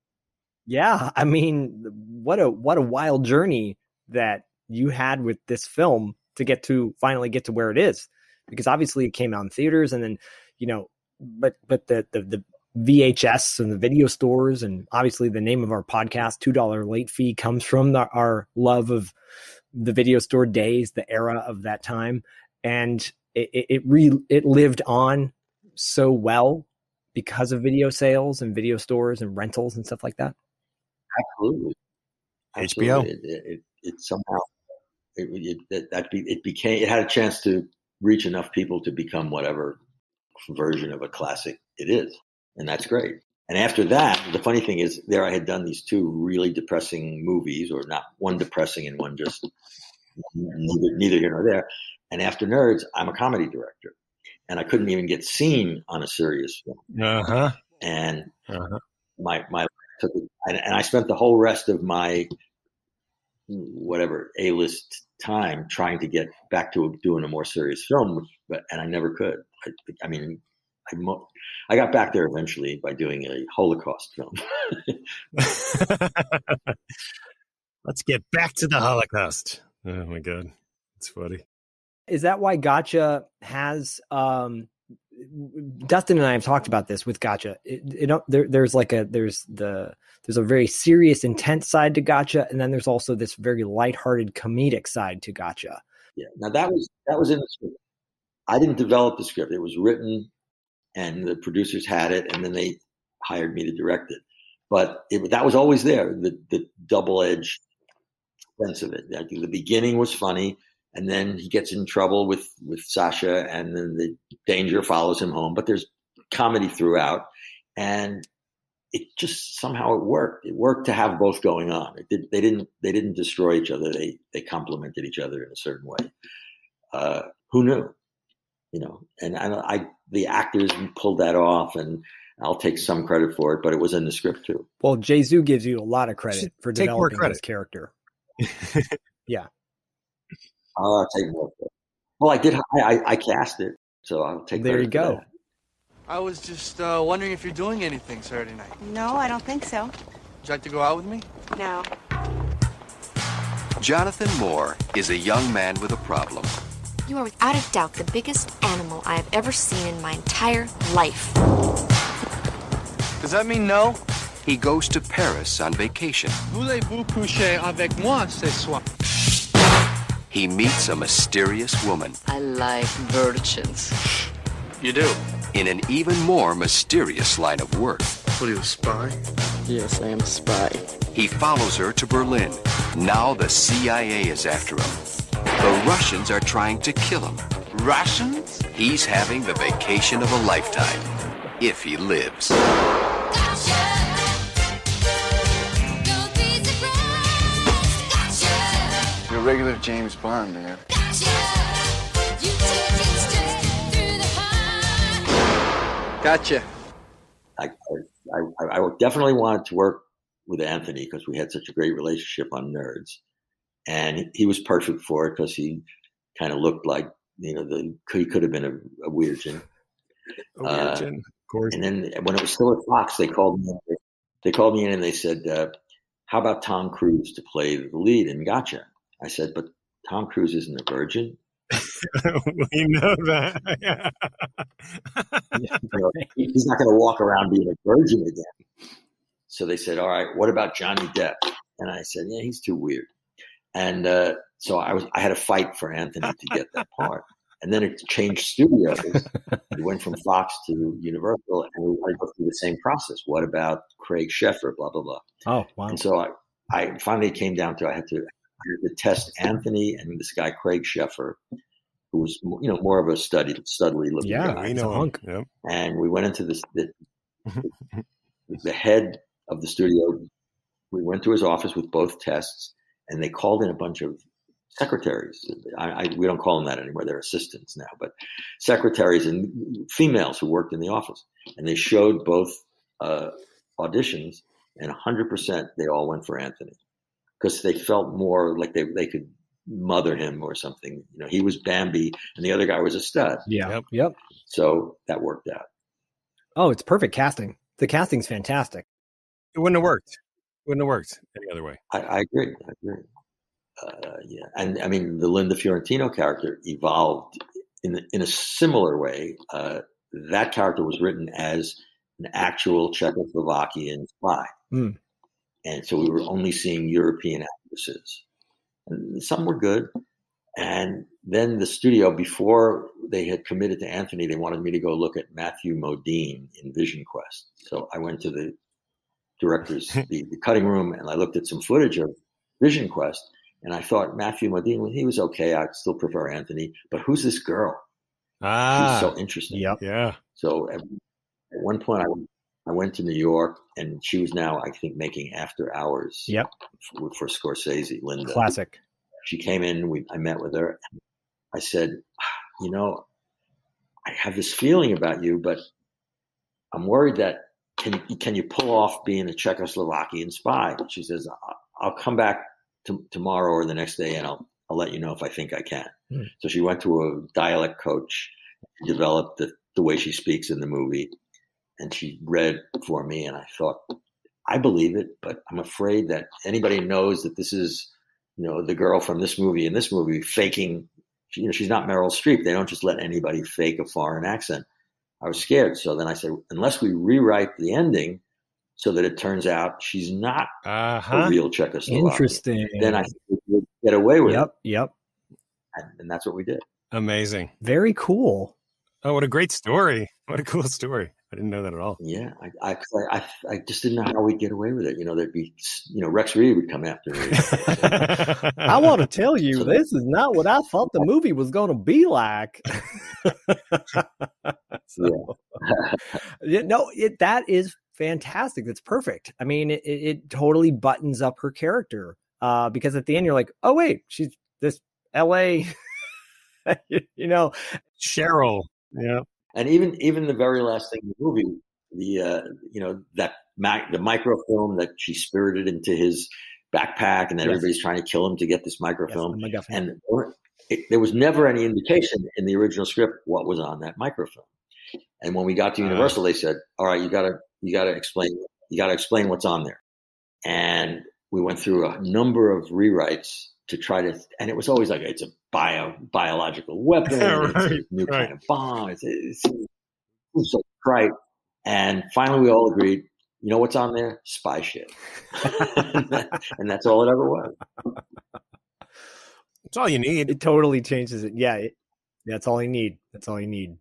yeah, I mean, what a what a wild journey that you had with this film to get to finally get to where it is because obviously it came out in theaters and then you know but but the the, the VHS and the video stores and obviously the name of our podcast two dollar late fee comes from the, our love of the video store days the era of that time. And it it, it re it lived on so well because of video sales and video stores and rentals and stuff like that. Absolutely, absolutely. HBO it, it, it somehow it, it, that be, it became it had a chance to reach enough people to become whatever version of a classic it is, and that's great. And after that, the funny thing is, there I had done these two really depressing movies, or not one depressing and one just neither, neither here nor there. And after Nerds, I'm a comedy director, and I couldn't even get seen on a serious film. Uh huh. And Uh-huh. my my took and, and I spent the whole rest of my whatever A list time trying to get back to doing a more serious film, but and I never could. I, I mean, I mo- I got back there eventually by doing a Holocaust film. Let's get back to the Holocaust. Oh my god, it's funny. Is that why Gotcha has um Dustin and I have talked about this with Gotcha. It, it there, there's like a there's the there's a very serious, intense side to Gotcha, and then there's also this very lighthearted, comedic side to Gotcha. Yeah. Now that was that was in the script. I didn't develop the script. It was written, and the producers had it, and then they hired me to direct it. But it, that was always there. The the double edged sense of it. The beginning was funny, and then he gets in trouble with with Sasha, and then the danger follows him home. But there's comedy throughout, and it just somehow it worked. It worked to have both going on. Did, they didn't they didn't destroy each other. They they complemented each other in a certain way. Uh, who knew? You know, and I, I the actors pulled that off, and I'll take some credit for it. But it was in the script too. Well, Jsu gives you a lot of credit for Take more developing credit. his character. yeah. I'll take more. credit. Well, I did. I, I, I cast it, so I'll take. There credit you for go. that. I was just uh, wondering if you're doing anything Saturday night. No, I don't think so. Would you like to go out with me? No. Jonathan Moore is a young man with a problem. You are without a doubt the biggest animal I have ever seen in my entire life. Does that mean no? He goes to Paris on vacation. Voulez-vous coucher avec moi ce soir? He meets a mysterious woman I like virgins. You do? in an even more mysterious line of work. What are you, a spy? Yes, I am a spy. He follows her to Berlin. Now the CIA is after him. The Russians are trying to kill him. Russians? He's having the vacation of a lifetime. If he lives. Gotcha. You're a regular James Bond, man. Gotcha. I, I, I, I definitely wanted to work with Anthony because we had such a great relationship on Nerds, and he was perfect for it because he kind of looked like you know the he could have been a, a weirgin. A Uh, of course. And then when it was still at Fox, they called me. In, they called me in and they said, uh, "How about Tom Cruise to play the lead in Gotcha?" I said, "But Tom Cruise isn't a virgin. we know that. Know, he's not going to walk around being a virgin again." So they said, "All right, what about Johnny Depp?" And I said, "Yeah, he's too weird." And uh, so I was I had to fight for Anthony to get that part. And then it changed studios. it went from Fox to Universal, and we had to go through the same process. What about Craig Sheffer? Blah blah blah. Oh, wow. And so I, I finally came down to I had to, I had to test Anthony and this guy Craig Sheffer, who was you know more of a study studly looking Yeah, guy. we know him. Yep. And we went into this the, the head of the studio. We went to his office with both tests, and they called in a bunch of secretaries. I, I, we don't call them that anymore; they're assistants now, but secretaries and females who worked in the office. And they showed both uh, auditions, and 100% they all went for Anthony because they felt more like they they could mother him or something. You know, he was Bambi, and the other guy was a stud. Yeah. Yep. Yep. So that worked out. Oh, it's perfect casting. The casting's fantastic. It wouldn't have worked. Wouldn't have worked any other way. I, I agree. I agree. Uh, yeah, and I mean the Linda Fiorentino character evolved in in a similar way. Uh, that character was written as an actual Czechoslovakian spy, Mm. and so we were only seeing European actresses. And some were good, and then the studio, before they had committed to Anthony, they wanted me to go look at Matthew Modine in Vision Quest. So I went to the director's the, the cutting room and I looked at some footage of Vision Quest and I thought Matthew Modine, he was okay. I'd still prefer Anthony, but who's this girl? Ah, She's so interesting. Yep. yeah. So at, at one point, I, I went to New York, and she was now, I think, making after hours. Yep. For, for Scorsese, Linda. Classic. she came in. We I met with her. I said, you know, I have this feeling about you, but I'm worried that can can you pull off being a Czechoslovakian spy? She says, I'll come back to, tomorrow or the next day, and I'll I'll let you know if I think I can. Hmm. So she went to a dialect coach, developed the, the way she speaks in the movie, and she read for me, and I thought, I believe it, but I'm afraid that anybody knows that this is, you know, the girl from this movie and this movie faking. You know, she's not Meryl Streep. They don't just let anybody fake a foreign accent. I was scared. So then I said, unless we rewrite the ending so that it turns out she's not uh-huh. a real Czechoslovakian, interesting. Then I think get away with yep, it. Yep. And, and that's what we did. Amazing. Very cool. Oh, what a great story! What a cool story. I didn't know that at all. Yeah, I, I, I, I, just didn't know how we'd get away with it. You know, there'd be, you know, Rex Reed would come after me. I want to tell you, so this is not what I thought the movie was going to be like. so, yeah. no, it, that is fantastic. That's perfect. I mean, it, it totally buttons up her character uh, because at the end you're like, oh wait, she's this L.A. you know, Cheryl. Yeah. And even even the very last thing in the movie, the uh, you know that the microfilm that she spirited into his backpack, and then yes. everybody's trying to kill him to get this microfilm. Yes, and it, there was never any indication in the original script what was on that microfilm. And when we got to uh-huh. Universal, uh, they said, "All right, you gotta you gotta explain you gotta explain what's on there." And we went through a number of rewrites to try to, and it was always like it's a bio biological weapon, right, it's a new right. kind of bomb. It's, it's, it's so trite. And finally, we all agreed. You know what's on there? Spy shit, and that's all it ever was. That's all you need. It totally changes it. Yeah, it, that's all you need. That's all you need.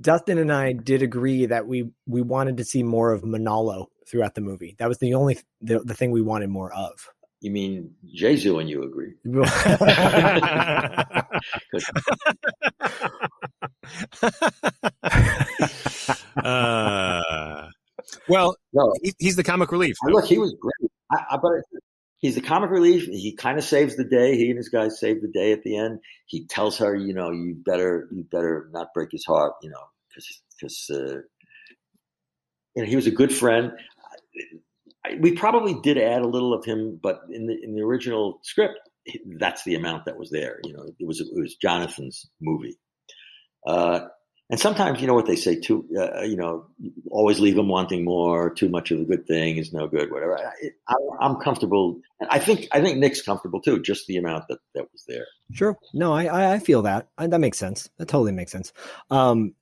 Dustin and I did agree that we we wanted to see more of Manolo throughout the movie. That was the only the, the thing we wanted more of. You mean Jsu and you agree? uh, well, no, he, he's the comic relief. Look, he was great. I, I, but he's the comic relief. He kind of saves the day. He and his guys save the day at the end. He tells her, you know, you better, you better not break his heart, you know, because because uh, you know he was a good friend we probably did add a little of him, but in the in the original script, that's the amount that was there. You know, it was it was Jonathan's movie. Uh, and sometimes, you know what they say too. Uh, you know, always leave them wanting more. Too much of a good thing is no good. Whatever. I, am comfortable. I think I think Nick's comfortable too. Just the amount that that was there. Sure. No, I I feel that. I, that makes sense. That totally makes sense. Um,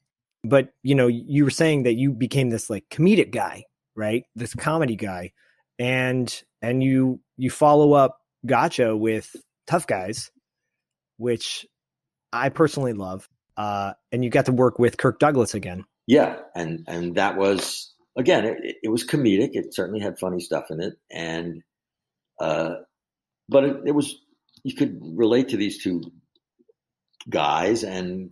but you know, you were saying that you became this like comedic guy right? This comedy guy, and and you you follow up Gotcha with Tough Guys, which I personally love. Uh, and you got to work with Kirk Douglas again. Yeah, and and that was again, it, it was comedic. It certainly had funny stuff in it, and uh, but it, it was you could relate to these two guys, and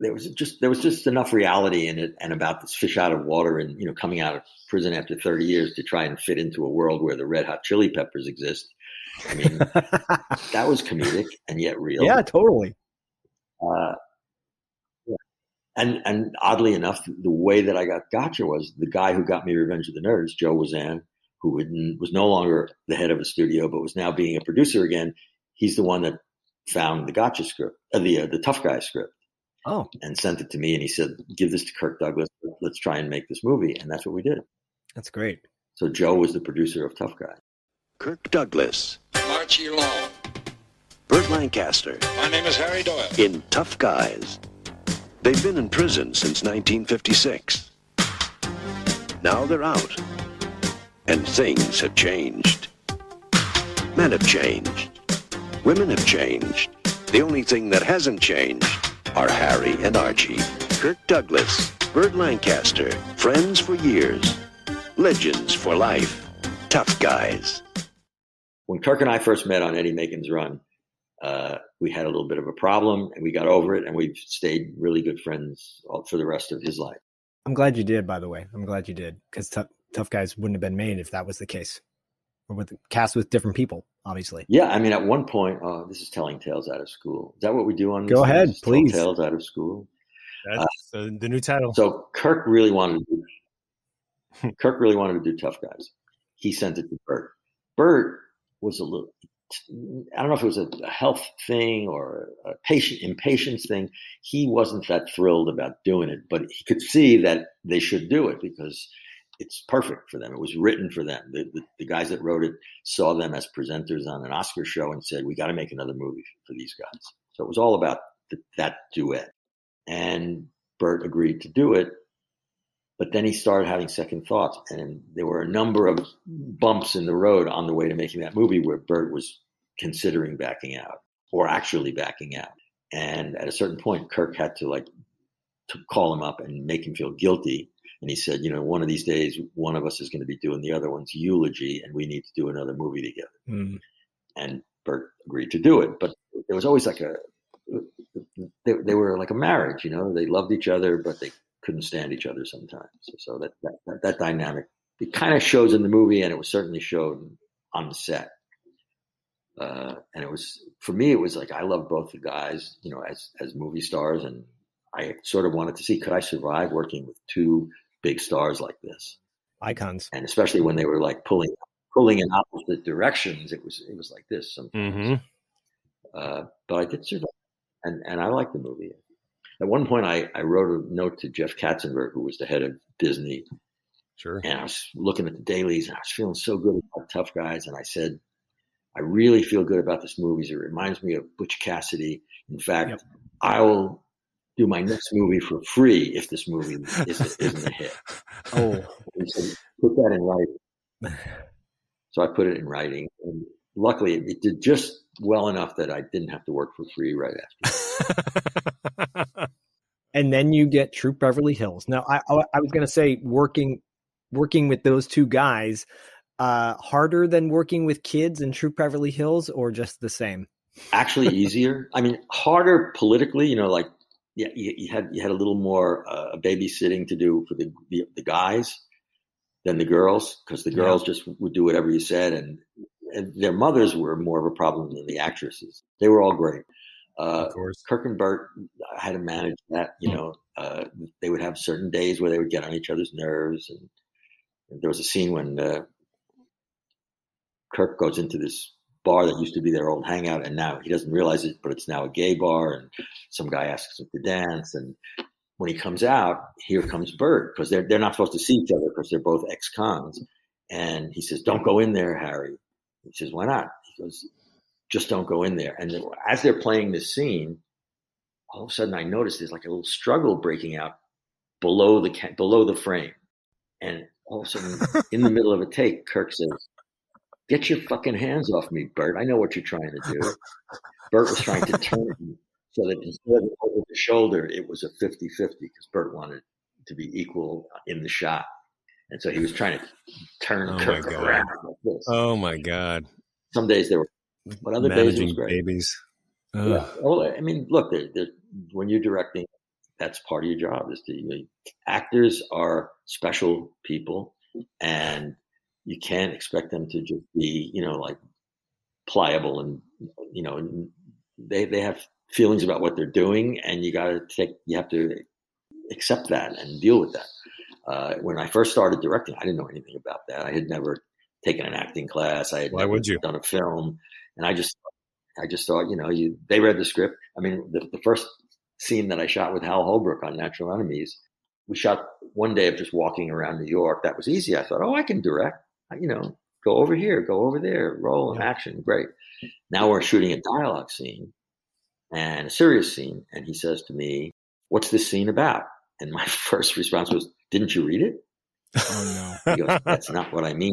there was just there was just enough reality in it and about this fish out of water and you know coming out of prison after 30 years to try and fit into a world where the red hot chili peppers exist. I mean that was comedic and yet real. Yeah totally. Uh, yeah. and and oddly enough the way that i got gotcha was the guy who got me revenge of the nerds joe wizan who was no longer the head of a studio but was now being a producer again. He's the one that found the gotcha script uh, the uh, the tough guy script Oh. And sent it to me, and he said, "Give this to Kirk Douglas. Let's try and make this movie." And that's what we did. That's great. So Joe was the producer of Tough Guy. Kirk Douglas. Archie Long. Burt Lancaster. My name is Harry Doyle. In Tough Guys. They've been in prison since 1956. Now they're out. And things have changed. Men have changed. Women have changed. The only thing that hasn't changed are Harry and Archie. Kirk Douglas, Burt Lancaster, friends for years, legends for life, tough guys. When Kirk and I first met on Eddie Macon's run, uh, we had a little bit of a problem and we got over it and we've stayed really good friends for the rest of his life. I'm glad you did, by the way. I'm glad you did because tough, tough guys wouldn't have been made if that was the case or with cast with different people. Obviously. Yeah, I mean, at one point, oh, this is telling tales out of school. Is that what we do on? Go ahead, please. tell. Tales out of school. That's uh, the new title. So Kirk really wanted to do, Kirk really wanted to do Tough Guys. He sent it to Burt. Burt was a little. I don't know if it was a, a health thing or a patient impatience thing. He wasn't that thrilled about doing it, but he could see that they should do it because it's perfect for them. It was written for them. The, the, the guys that wrote it saw them as presenters on an Oscar show and said, "We got to make another movie for these guys." So it was all about that duet. And Burt agreed to do it, but then he started having second thoughts, and there were a number of bumps in the road on the way to making that movie where Burt was considering backing out or actually backing out. And at a certain point, Kirk had to like to call him up and make him feel guilty. And he said, you know, one of these days, one of us is going to be doing the other one's eulogy, and we need to do another movie together. Mm. And Burt agreed to do it, but there was always like a they, they were like a marriage, you know. They loved each other, but they couldn't stand each other sometimes. So that that, that, that dynamic it kind of shows in the movie, and it was certainly shown on the set. Uh, and it was for me, it was like I love both the guys, you know, as as movie stars, and I sort of wanted to see could I survive working with two big stars like this, icons, and especially when they were like pulling pulling in opposite directions. It was it was like this sometimes. Mm-hmm. Uh, but I did survive, and and I liked the movie. At one point, I, I wrote a note to Jeff Katzenberg, who was the head of Disney. Sure. And I was looking at the dailies, and I was feeling so good about Tough Guys, and I said, I really feel good about this movie. It reminds me of Butch Cassidy. In fact, Yep. I will do my next movie for free if this movie isn't, isn't a hit. Oh, He said, put that in writing. So I put it in writing, and luckily, it, it did just well enough that I didn't have to work for free right after. and then you get Troop Beverly Hills. Now, I I, I was going to say working working with those two guys uh, harder than working with kids in Troop Beverly Hills, or just the same. Actually, easier. I mean, harder politically. You know, like yeah, you, you had you had a little more uh, babysitting to do for the the, the guys than the girls because the girls just would do whatever you said, and, and their mothers were more of a problem than the actresses. They were all great. Uh, Of course. Kirk and Burt had to manage that. You know, uh, they would have certain days where they would get on each other's nerves, and, and there was a scene when uh, Kirk goes into this bar that used to be their old hangout, and now he doesn't realize it, but it's now a gay bar, and some guy asks him to dance, and when he comes out, here comes Burt because they're they're not supposed to see each other because they're both ex-cons, and he says, "Don't go in there, Harry." He says, "Why not?" He goes, "Just don't go in there." And as they're playing this scene, all of a sudden I notice there's like a little struggle breaking out below the below the frame, and all of a sudden in the middle of a take, Kirk says, "Get your fucking hands off me, Burt! I know what you're trying to do." Burt was trying to turn him so that instead of over the shoulder, it was a 50-50 because Burt wanted to be equal in the shot. And so he was trying to turn Oh my Kirk God. around like this. Oh my God. Some days there were, but other days it was great. babies. Yeah. Well, oh, I mean, look, they're, they're, when you're directing, that's part of your job. Is to you know, actors are special people, and you can't expect them to just be, you know, like pliable and you know, and they they have feelings about what they're doing, and you got to take, you have to accept that and deal with that. Uh, when I first started directing, I didn't know anything about that. I had never taken an acting class. I had Why never would you? done a film, and I just I just thought, you know, you they read the script. I mean, the, the first scene that I shot with Hal Holbrook on Natural Enemies, we shot one day of just walking around New York. That was easy. I thought, oh, I can direct. You know, go over here, go over there, roll action, great. Now we're shooting a dialogue scene and a serious scene, and he says to me, "What's this scene about?" And my first response was, "Didn't you read it?" Oh no. He goes, "That's not what I mean."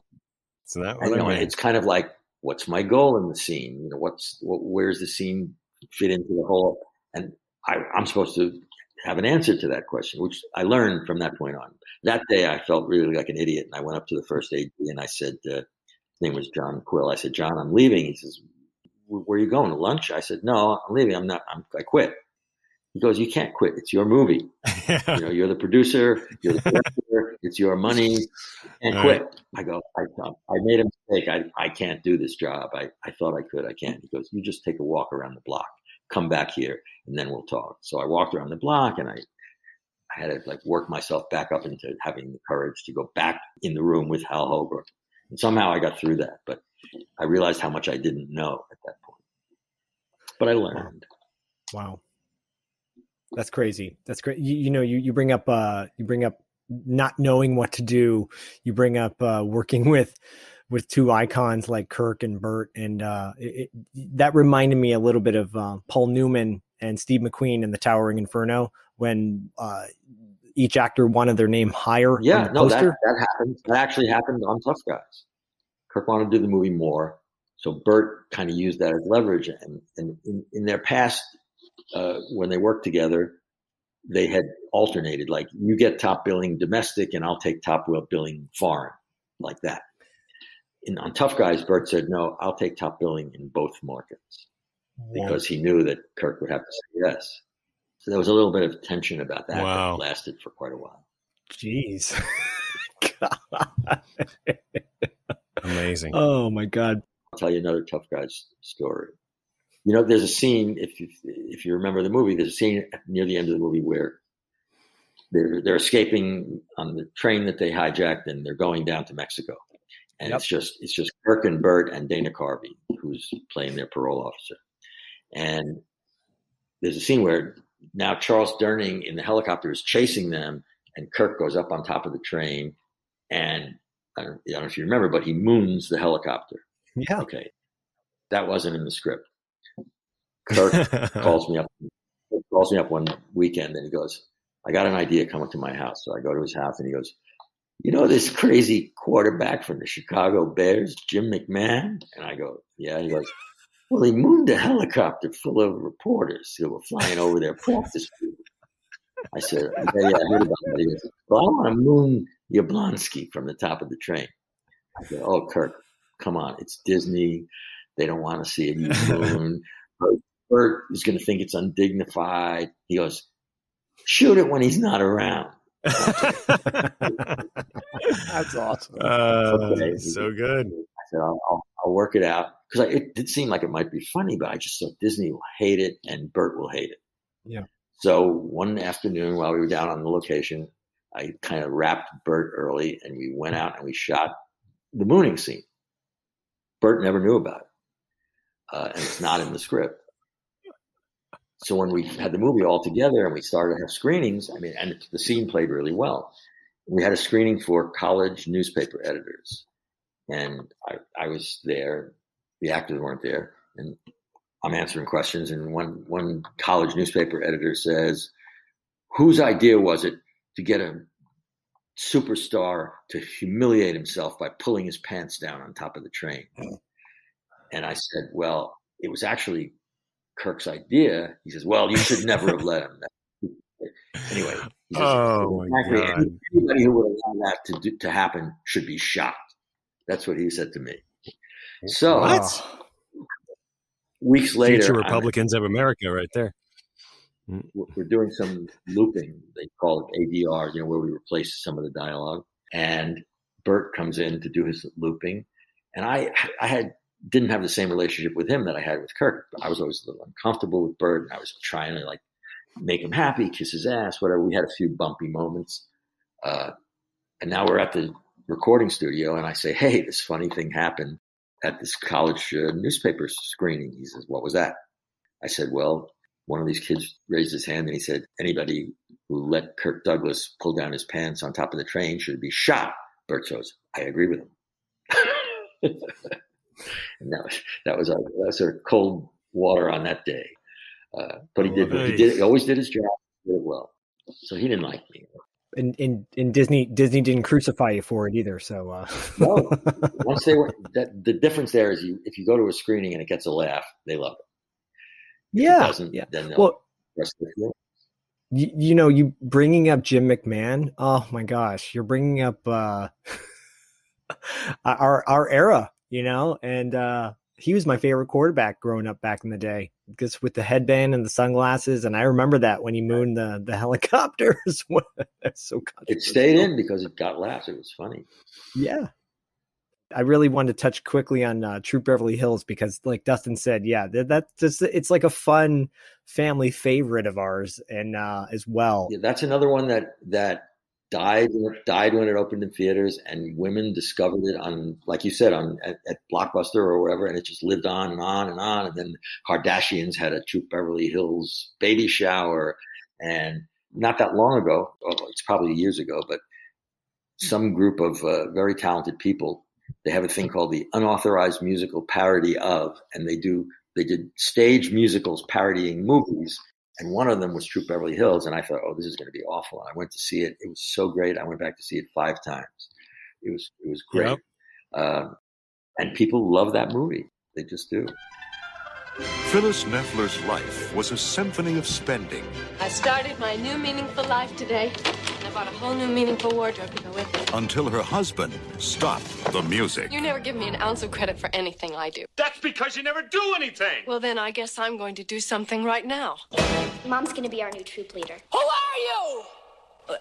It's not what you know, I mean. it's kind of like, what's my goal in the scene? You know, what's what, where's the scene fit into the whole? And I, I'm supposed to have an answer to that question, which I learned from that point on. That day, I felt really like an idiot, and I went up to the first AD and I said, uh, "His name was John Quill." I said, "John, I'm leaving." He says, "Where are you going to lunch?" I said, "No, I'm leaving. I'm not. I'm, I quit." He goes, "You can't quit. It's your movie. you know, you're the producer. You're the director. It's your money. Can't All quit." I go, I, "I made a mistake. I, I can't do this job. I, I thought I could. I can't." He goes, "You just take a walk around the block. Come back here, and then we'll talk." So I walked around the block, and I I had to like work myself back up into having the courage to go back in the room with Hal Holbrook. And somehow I got through that, but I realized how much I didn't know at that point. But I learned. Wow. That's crazy. That's great. You, you know, you, you bring up, uh, you bring up not knowing what to do. You bring up, uh, working with, with two icons like Kirk and Burt. And, uh, it, it, that reminded me a little bit of, uh, Paul Newman and Steve McQueen in the Towering Inferno when, uh, each actor wanted their name higher. Yeah, no, that, that happened. That actually happened on Tough Guys. Kirk wanted to do the movie more, so Burt kind of used that as leverage. And, and in, in their past, uh, when they worked together, they had alternated. Like you get top billing domestic, and I'll take top billing foreign, like that. In, on Tough Guys, Burt said, "No, I'll take top billing in both markets," because he knew that Kirk would have to say yes. So there was a little bit of tension about that wow. that lasted for quite a while. Jeez. Amazing. Oh my God. I'll tell you another tough guy's story. You know, there's a scene if you, if you remember the movie, there's a scene near the end of the movie where they're they're escaping on the train that they hijacked and they're going down to Mexico. And yep. it's just it's just Kirk and Burt and Dana Carvey who's playing their parole officer. And there's a scene where now Charles Durning in the helicopter is chasing them, and Kirk goes up on top of the train, and I don't, I don't, know if you remember, but he moons the helicopter. Yeah. Okay. That wasn't in the script. Kirk calls me up. Calls me up one weekend, and he goes, "I got an idea. Come up to my house." So I go to his house, and he goes, "You know this crazy quarterback from the Chicago Bears, Jim McMahon?" And I go, "Yeah." He goes. Well, he mooned a helicopter full of reporters who were flying over their practice field. I said, yeah, yeah, I heard about that. He goes, well, I want to moon Yablonski from the top of the train. I said, oh, Kirk, come on. It's Disney. They don't want to see it. You moon. Burt is going to think it's undignified. He goes, shoot it when he's not around. That's awesome. Uh, okay. So good. I said, I'll, I'll, I'll work it out because it did seem like it might be funny, but I just thought Disney will hate it and Burt will hate it. Yeah. So one afternoon while we were down on the location, I kind of wrapped Burt early and we went out and we shot the mooning scene. Burt never knew about it. Uh, and it's not in the script. So when we had the movie all together and we started to have screenings, I mean, and the scene played really well. We had a screening for college newspaper editors. And I, I was there. The actors weren't there. And I'm answering questions. And one, one college newspaper editor says, whose idea was it to get a superstar to humiliate himself by pulling his pants down on top of the train? And I said, well, it was actually Kirk's idea. He says, well, you should never have let him. Anyway, says, oh my God. anybody who would allow that to, do, to happen should be shot. That's what he said to me. So what? weeks later, Future Republicans I'm, of America, right there. We're doing some looping. They call it ADR, you know, where we replace some of the dialogue. And Burt comes in to do his looping, and I, I had didn't have the same relationship with him that I had with Kirk. I was always a little uncomfortable with Burt, and I was trying to like make him happy, kiss his ass, whatever. We had a few bumpy moments, uh, and now we're at the recording studio, and I say, "Hey, this funny thing happened at this college uh, newspaper screening." He says, "What was that?" I said, "Well, one of these kids raised his hand and he said, anybody who let Kirk Douglas pull down his pants on top of the train should be shot." Burt goes, "I agree with him." and that was that was a that was sort of cold water on that day. Uh, but he did he did he always did his job, did it well. So he didn't like me. And in, in Disney Disney didn't crucify you for it either. So uh. no, once they were that the difference there is you if you go to a screening and it gets a laugh, they love it. If yeah, it yeah. Then well, you, you know, you bringing up Jim McMahon. Oh my gosh, you're bringing up uh, our our era you know, and uh, he was my favorite quarterback growing up back in the day. Just with the headband and the sunglasses. And I remember that when he mooned the the helicopters. That's so It stayed in because it got laughs. It was funny. Yeah. I really wanted to touch quickly on uh, Troop Beverly Hills because, like Dustin said, yeah, that, that's just it's like a fun family favorite of ours, and uh, as well. Yeah, that's another one that that died died when it opened in theaters, and women discovered it on, like you said, on at, at Blockbuster or wherever, and it just lived on and on and on. And then Kardashians had a Troop Beverly Hills baby shower, and not that long ago, well, it's probably years ago, but some group of uh, very talented people they have a thing called the unauthorized musical parody of, and they do they did stage musicals parodying movies, and one of them was Troop Beverly Hills, and I thought, oh, this is going to be awful. And I went to see it; it was so great. I went back to see it five times. It was it was great, yep. uh, and people love that movie. They just do. Phyllis Nefler's life was a symphony of spending. I started my new meaningful life today. and I bought a whole new meaningful wardrobe to go with it. Until her husband stopped the music. You never give me an ounce of credit for anything I do. That's because you never do anything. Well, then I guess I'm going to do something right now. Mom's going to be our new troop leader. Who are you?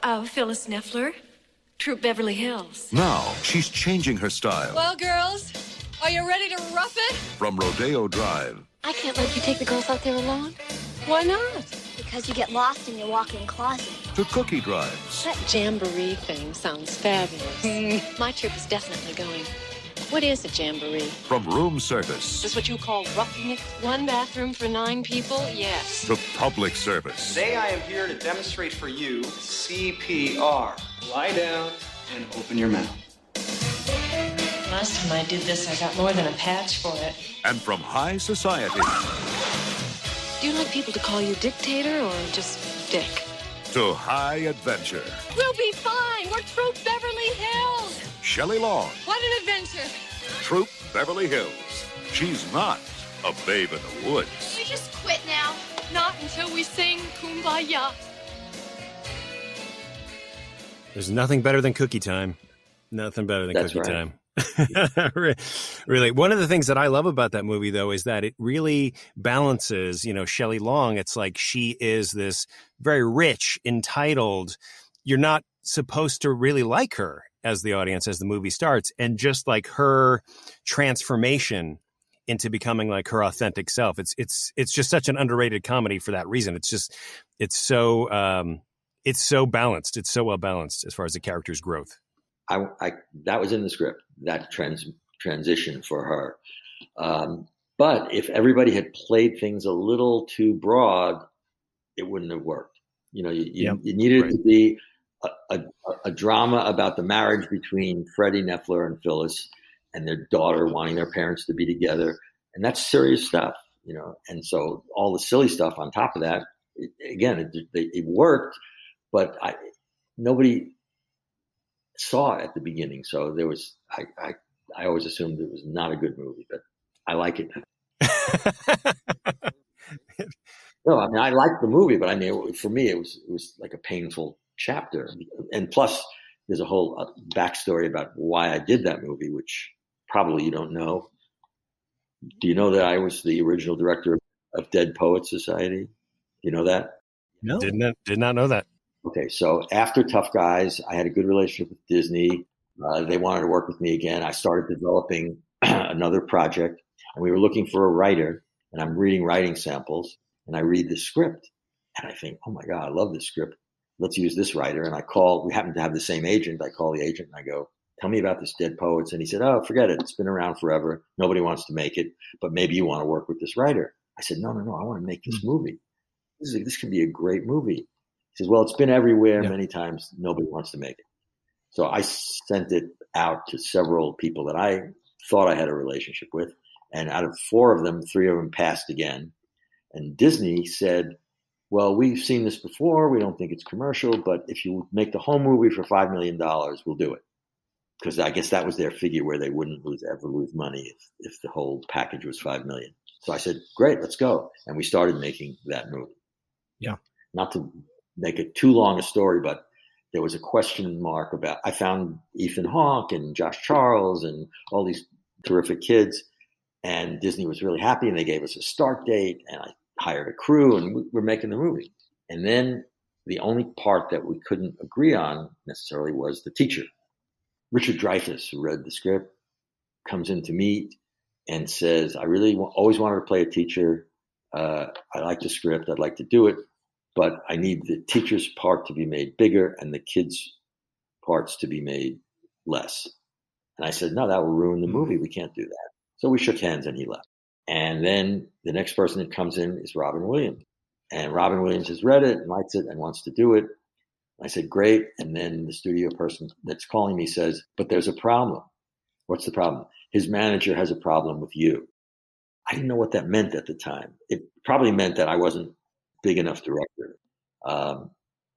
Uh, Phyllis Nefler, Troop Beverly Hills. Now she's changing her style. Well, girls, are you ready to rough it? From Rodeo Drive. I can't let you take the girls out there alone. Why not? Because you get lost in your walk-in closet. To cookie drives. That jamboree thing sounds fabulous. Mm. My trip is definitely going. What is a jamboree? From room service. Is this what you call roughing it? One bathroom for nine people? Yes. To public service. Today I am here to demonstrate for you CPR. Lie down and open your mouth. Last time I did this, I got more than a patch for it. And from high society. Do you like people to call you dictator or just dick? To high adventure. We'll be fine. We're Troop Beverly Hills. Shelley Long. What an adventure. Troop Beverly Hills. She's not a babe in the woods. Can you just quit now? Not until we sing Kumbaya. There's nothing better than cookie time. Nothing better than That's cookie right. time. really. One of the things that i love about that movie though is that it really balances you know shelley long. It's like she is this very rich entitled you're not supposed to really like her as the audience as the movie starts and just like her transformation into becoming like her authentic self. It's it's it's just such an underrated comedy for that reason. It's just it's so um it's so balanced. It's so well balanced as far as the character's growth I, I that was in the script that trans transition for her. Um, but if everybody had played things a little too broad, it wouldn't have worked. You know, you, you, Yep. you needed Right. to be a, a, a drama about the marriage between Freddie Nefler and Phyllis and their daughter wanting their parents to be together. And that's serious stuff, you know. And so all the silly stuff on top of that, it, again, it, it, it worked, but I, nobody saw it at the beginning. So there was, I, I, I always assumed it was not a good movie, but I like it. no, I mean, I liked the movie, but I mean, for me, it was, it was like a painful chapter. And plus there's a whole uh, backstory about why I did that movie, which probably you don't know. Do you know that I was the original director of Dead Poets Society? You know that? No. did not did not know that Okay, so after Tough Guys, I had a good relationship with Disney. Uh, they wanted to work with me again. I started developing another project, and we were looking for a writer. And I'm reading writing samples, and I read the script, and I think, oh my god, I love this script. Let's use this writer. And I call. We happen to have the same agent. I call the agent, and I go, "Tell me about this Dead Poets." And he said, "Oh, forget it. It's been around forever. Nobody wants to make it, but maybe you want to work with this writer." I said, "No, no, no. I want to make this movie. This is this could be a great movie." He says, "Well, it's been everywhere many times. Nobody wants to make it." So I sent it out to several people that I thought I had a relationship with, and out of four of them, three of them passed again. And Disney said, "Well, we've seen this before. We don't think it's commercial, but if you make the whole movie for five million dollars, we'll do it." Because I guess that was their figure where they wouldn't lose ever lose money if if the whole package was five million. So I said, "Great, let's go," and we started making that movie Yeah. not to make it too long a story, but there was a question mark about. I found Ethan Hawke and Josh Charles and all these terrific kids, And Disney was really happy, and they gave us a start date, and I hired a crew, and we- we're making the movie. And then the only part that we couldn't agree on necessarily was the teacher. Richard Dreyfuss, who read the script, comes in to meet and says, "I really wa- always wanted to play a teacher. Uh, I like the script. I'd like to do it, but I need the teacher's part to be made bigger and the kids' parts to be made less." And I said, "No, that will ruin the movie. We can't do that." So we shook hands and he left. And then the next person that comes in is Robin Williams. And Robin Williams has read it and likes it and wants to do it. I said, great. And then the studio person that's calling me says, but there's a problem. What's the problem? His manager has a problem with you. I didn't know what that meant at the time. It probably meant that I wasn't big enough director. Um,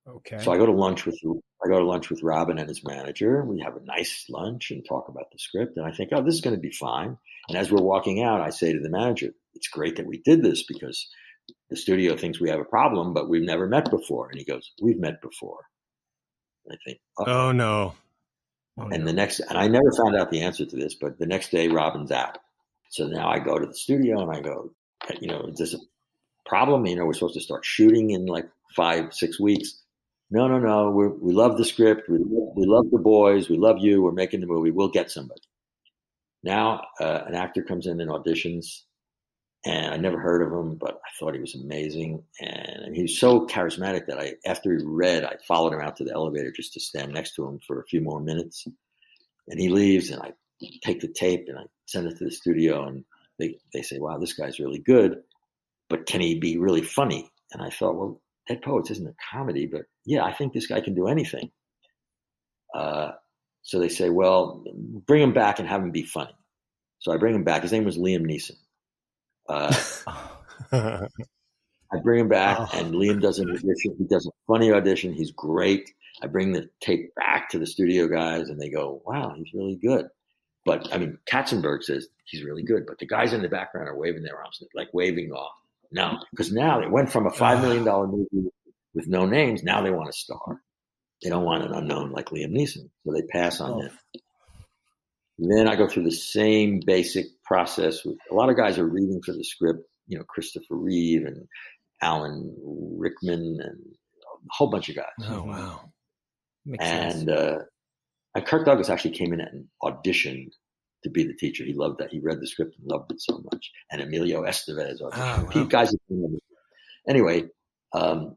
Okay. so I go to lunch with I go to lunch with Robin and his manager. We have a nice lunch and talk about the script. And I think, oh, this is going to be fine. And as we're walking out, I say to the manager, "It's great that we did this because the studio thinks we have a problem, but we've never met before." And he goes, "We've met before." And I think, Oh no. and the next, and I never found out the answer to this, but the next day, Robin's out. So now I go to the studio and I go, you know, is this a problem? You know, we're supposed to start shooting in like five, six weeks. No, no, no. We're, we love the script. We, we love the boys. We love you. We're making the movie. We'll get somebody. Now, uh, an actor comes in and auditions, and I never heard of him, but I thought he was amazing. And was so charismatic that I, after he read, I followed him out to the elevator just to stand next to him for a few more minutes. And he leaves, and I take the tape and I send it to the studio, and they, they say, wow, this guy's really good, but can he be really funny? And I thought, well, Dead Poets isn't a comedy, but yeah, I think this guy can do anything. Uh, so they say, well, bring him back and have him be funny. So I bring him back. His name was Liam Neeson. Uh, I bring him back, and Liam does an audition. He does a funny audition. He's great. I bring the tape back to the studio guys, and they go, "Wow, he's really good." But I mean, Katzenberg says he's really good, but the guys in the background are waving their arms, like waving off. No, because now it went from a five million dollar movie with no names. Now they want a star. They don't want an unknown like Liam Neeson, so they pass on him. Then I go through the same basic process. With a lot of guys are reading for the script. You know, Christopher Reeve and Alan Rickman and a whole bunch of guys. Oh wow. Makes and uh, and Kirk Douglas actually came in and auditioned to be the teacher. He loved that. He read the script and loved it so much. And Emilio Estevez. Oh, He- wow. guys, anyway, um,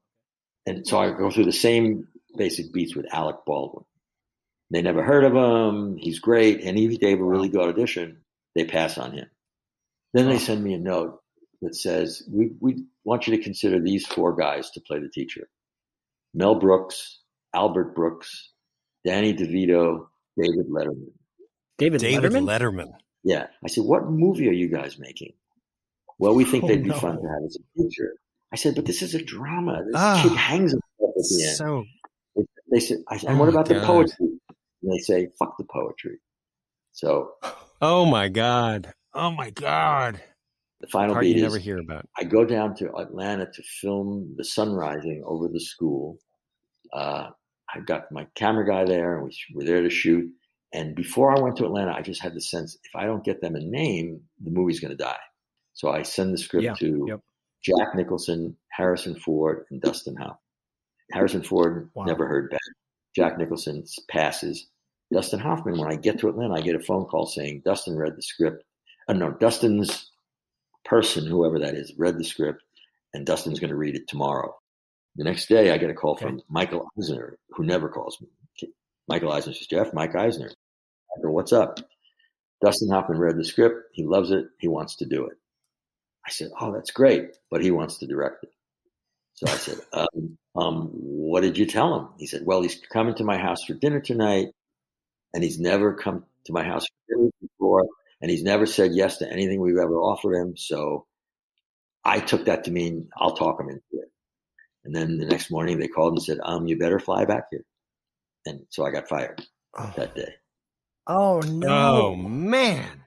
and so I go through the same basic beats with Alec Baldwin. They never heard of him. He's great, and he gave a really good audition. They pass on him. Then they send me a note that says, "We we want you to consider these four guys to play the teacher: Mel Brooks, Albert Brooks, Danny DeVito, David Letterman." David, David Letterman? Letterman. Yeah, I said, "What movie are you guys making?" Well, we think Oh, they'd be no. fun to have as a teacher. I said, "But this is a drama. This Ah, kid hangs himself at the end." So They said, I said, Oh and what my about the God. poetry? And they say, fuck the poetry. So Oh my god. Oh my god. the final Part beat you is never hear about. I go down to Atlanta to film the sun rising over the school. Uh, I got my camera guy there, and we were there to shoot. And before I went to Atlanta, I just had the sense if I don't get them a name, the movie's going to die. So I send the script Yeah, to yep. Jack Nicholson, Harrison Ford, and Dustin Howe. Harrison Ford Wow. never heard back. Jack Nicholson passes. Dustin Hoffman, when I get to Atlanta, I get a phone call saying Dustin read the script. Uh, no, Dustin's person, whoever that is, read the script, and Dustin's going to read it tomorrow. The next day, I get a call from Michael Eisner, who never calls me. Michael Eisner says, Jeff, Mike Eisner. What's up? Dustin Hoffman read the script. He loves it. He wants to do it. I said, oh, that's great, but he wants to direct it. So I said, um, um, what did you tell him? He said, well, he's coming to my house for dinner tonight, and he's never come to my house for dinner before, and he's never said yes to anything we've ever offered him. So I took that to mean I'll talk him into it. And then the next morning they called and said, um, you better fly back here. And so I got fired that day. Oh, oh no! Oh man.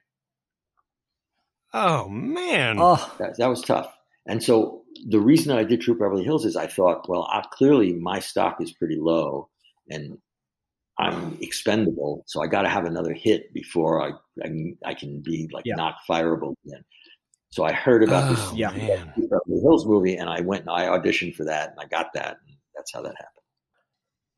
Oh man. Oh, That, that was tough. And so the reason I did Troop Beverly Hills is I thought, well, I, clearly my stock is pretty low, and I'm expendable, so I got to have another hit before I I can, I can be like Yeah. not fireable again. So I heard about Oh, this Yeah. Beverly Hills movie, and I went and I auditioned for that, and I got that. And that's how that happened.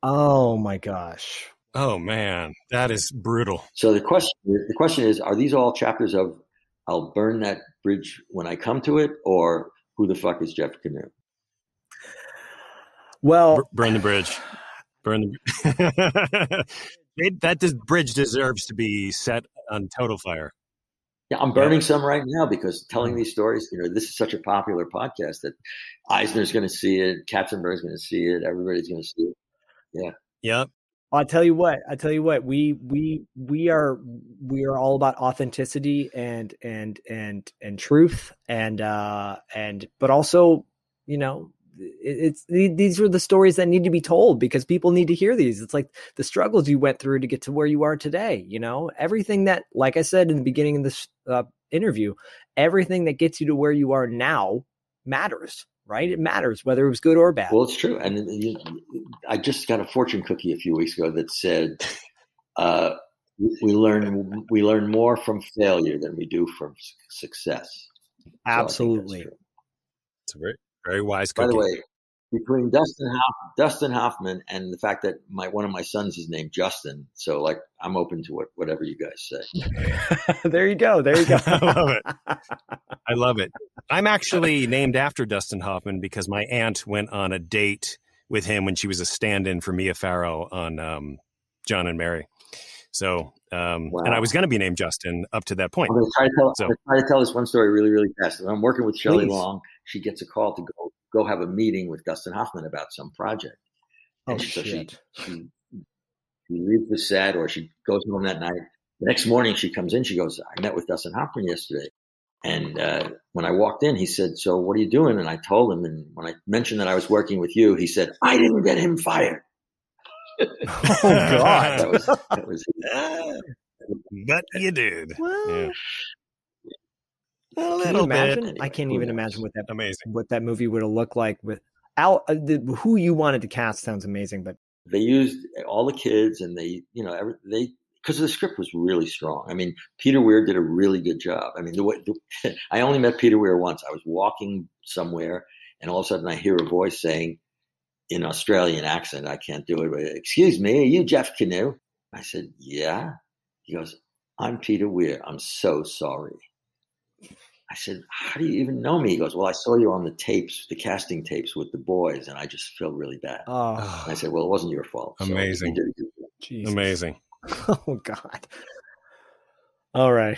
Oh my gosh. Oh man, that is brutal. So the question the question is: Are these all chapters of "I'll burn that bridge when I come to it," or who the fuck is Jeff Kanew? Well, Bur- burn the bridge. Burn the. It- that des- bridge deserves to be set on total fire. Yeah, I'm burning some right now because telling mm. these stories, you know, this is such a popular podcast that Eisner's going to see it, Katzenberg's going to see it, everybody's going to see it. Yeah. Yep. I'll tell you what. I tell you what. We we we are we are all about authenticity and and and and truth and uh and but also you know it's these are the stories that need to be told because people need to hear these. It's like the struggles you went through to get to where you are today. You know everything that, like I said in the beginning of this uh, interview, everything that gets you to where you are now matters. Right? It matters whether it was good or bad. Well, it's true. And you, I just got a fortune cookie a few weeks ago that said, uh, we we learn we learn more from failure than we do from success. So I think that's Absolutely. true. It's a very, very wise By the way, between Dustin Hoff, Dustin Hoffman and the fact that my one of my sons is named Justin, so like I'm open to what, whatever you guys say. there you go. There you go. I love it. I love it. I'm actually named after Dustin Hoffman because my aunt went on a date with him when she was a stand-in for Mia Farrow on um, John and Mary. So, um, and I was going to be named Justin up to that point. I'm going to try to tell. So- I'm going to try to tell this one story really, really fast. I'm working with Shelley Long. She gets a call to go go have a meeting with Dustin Hoffman about some project. Oh And so she, shit. she she leaves the set or she goes home that night. The next morning she comes in. She goes, "I met with Dustin Hoffman yesterday." And uh, when I walked in, he said, "So what are you doing?" And I told him. And when I mentioned that I was working with you, he said, "I didn't get him fired." Oh God. that was that was but you did. Well, Yeah. A Can you little imagine? bit. I can't even knows? imagine what that Amazing. what that movie would have looked like with Al. Uh, the, who you wanted to cast sounds amazing, but they used all the kids and they you know every, they because the script was really strong i mean peter weir did a really good job i mean the way the, i only met peter weir once i was walking somewhere and all of a sudden i hear a voice saying in australian accent i can't do it but excuse me are you jeff kanew i said yeah he goes i'm peter weir i'm so sorry I said, How do you even know me? He goes, Well, I saw you on the tapes, the casting tapes with the boys, and I just feel really bad. oh, And I said, Well, it wasn't your fault. Amazing. you did a good job. Jesus. Amazing. Oh God. All right.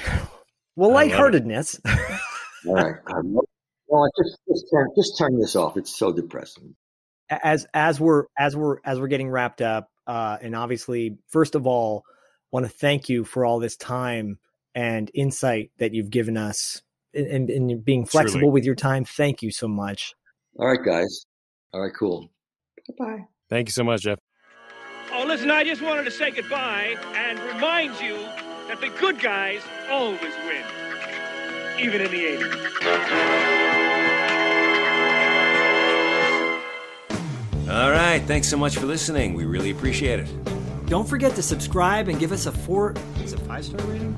Well, I love lightheartedness. All right. Well, just just turn, just turn this off. It's so depressing. as as we're as we're as we're getting wrapped up uh and obviously first of all want to thank you for all this time and insight that you've given us and, and, and being flexible Truly. with your time thank you so much All right, guys. All right, cool. Goodbye. Thank you so much, Jeff. Oh, listen, I just wanted to say goodbye and remind you that the good guys always win, even in the 80s. All right. Thanks so much for listening. We really appreciate it. Don't forget to subscribe and give us a four. Is it five star rating?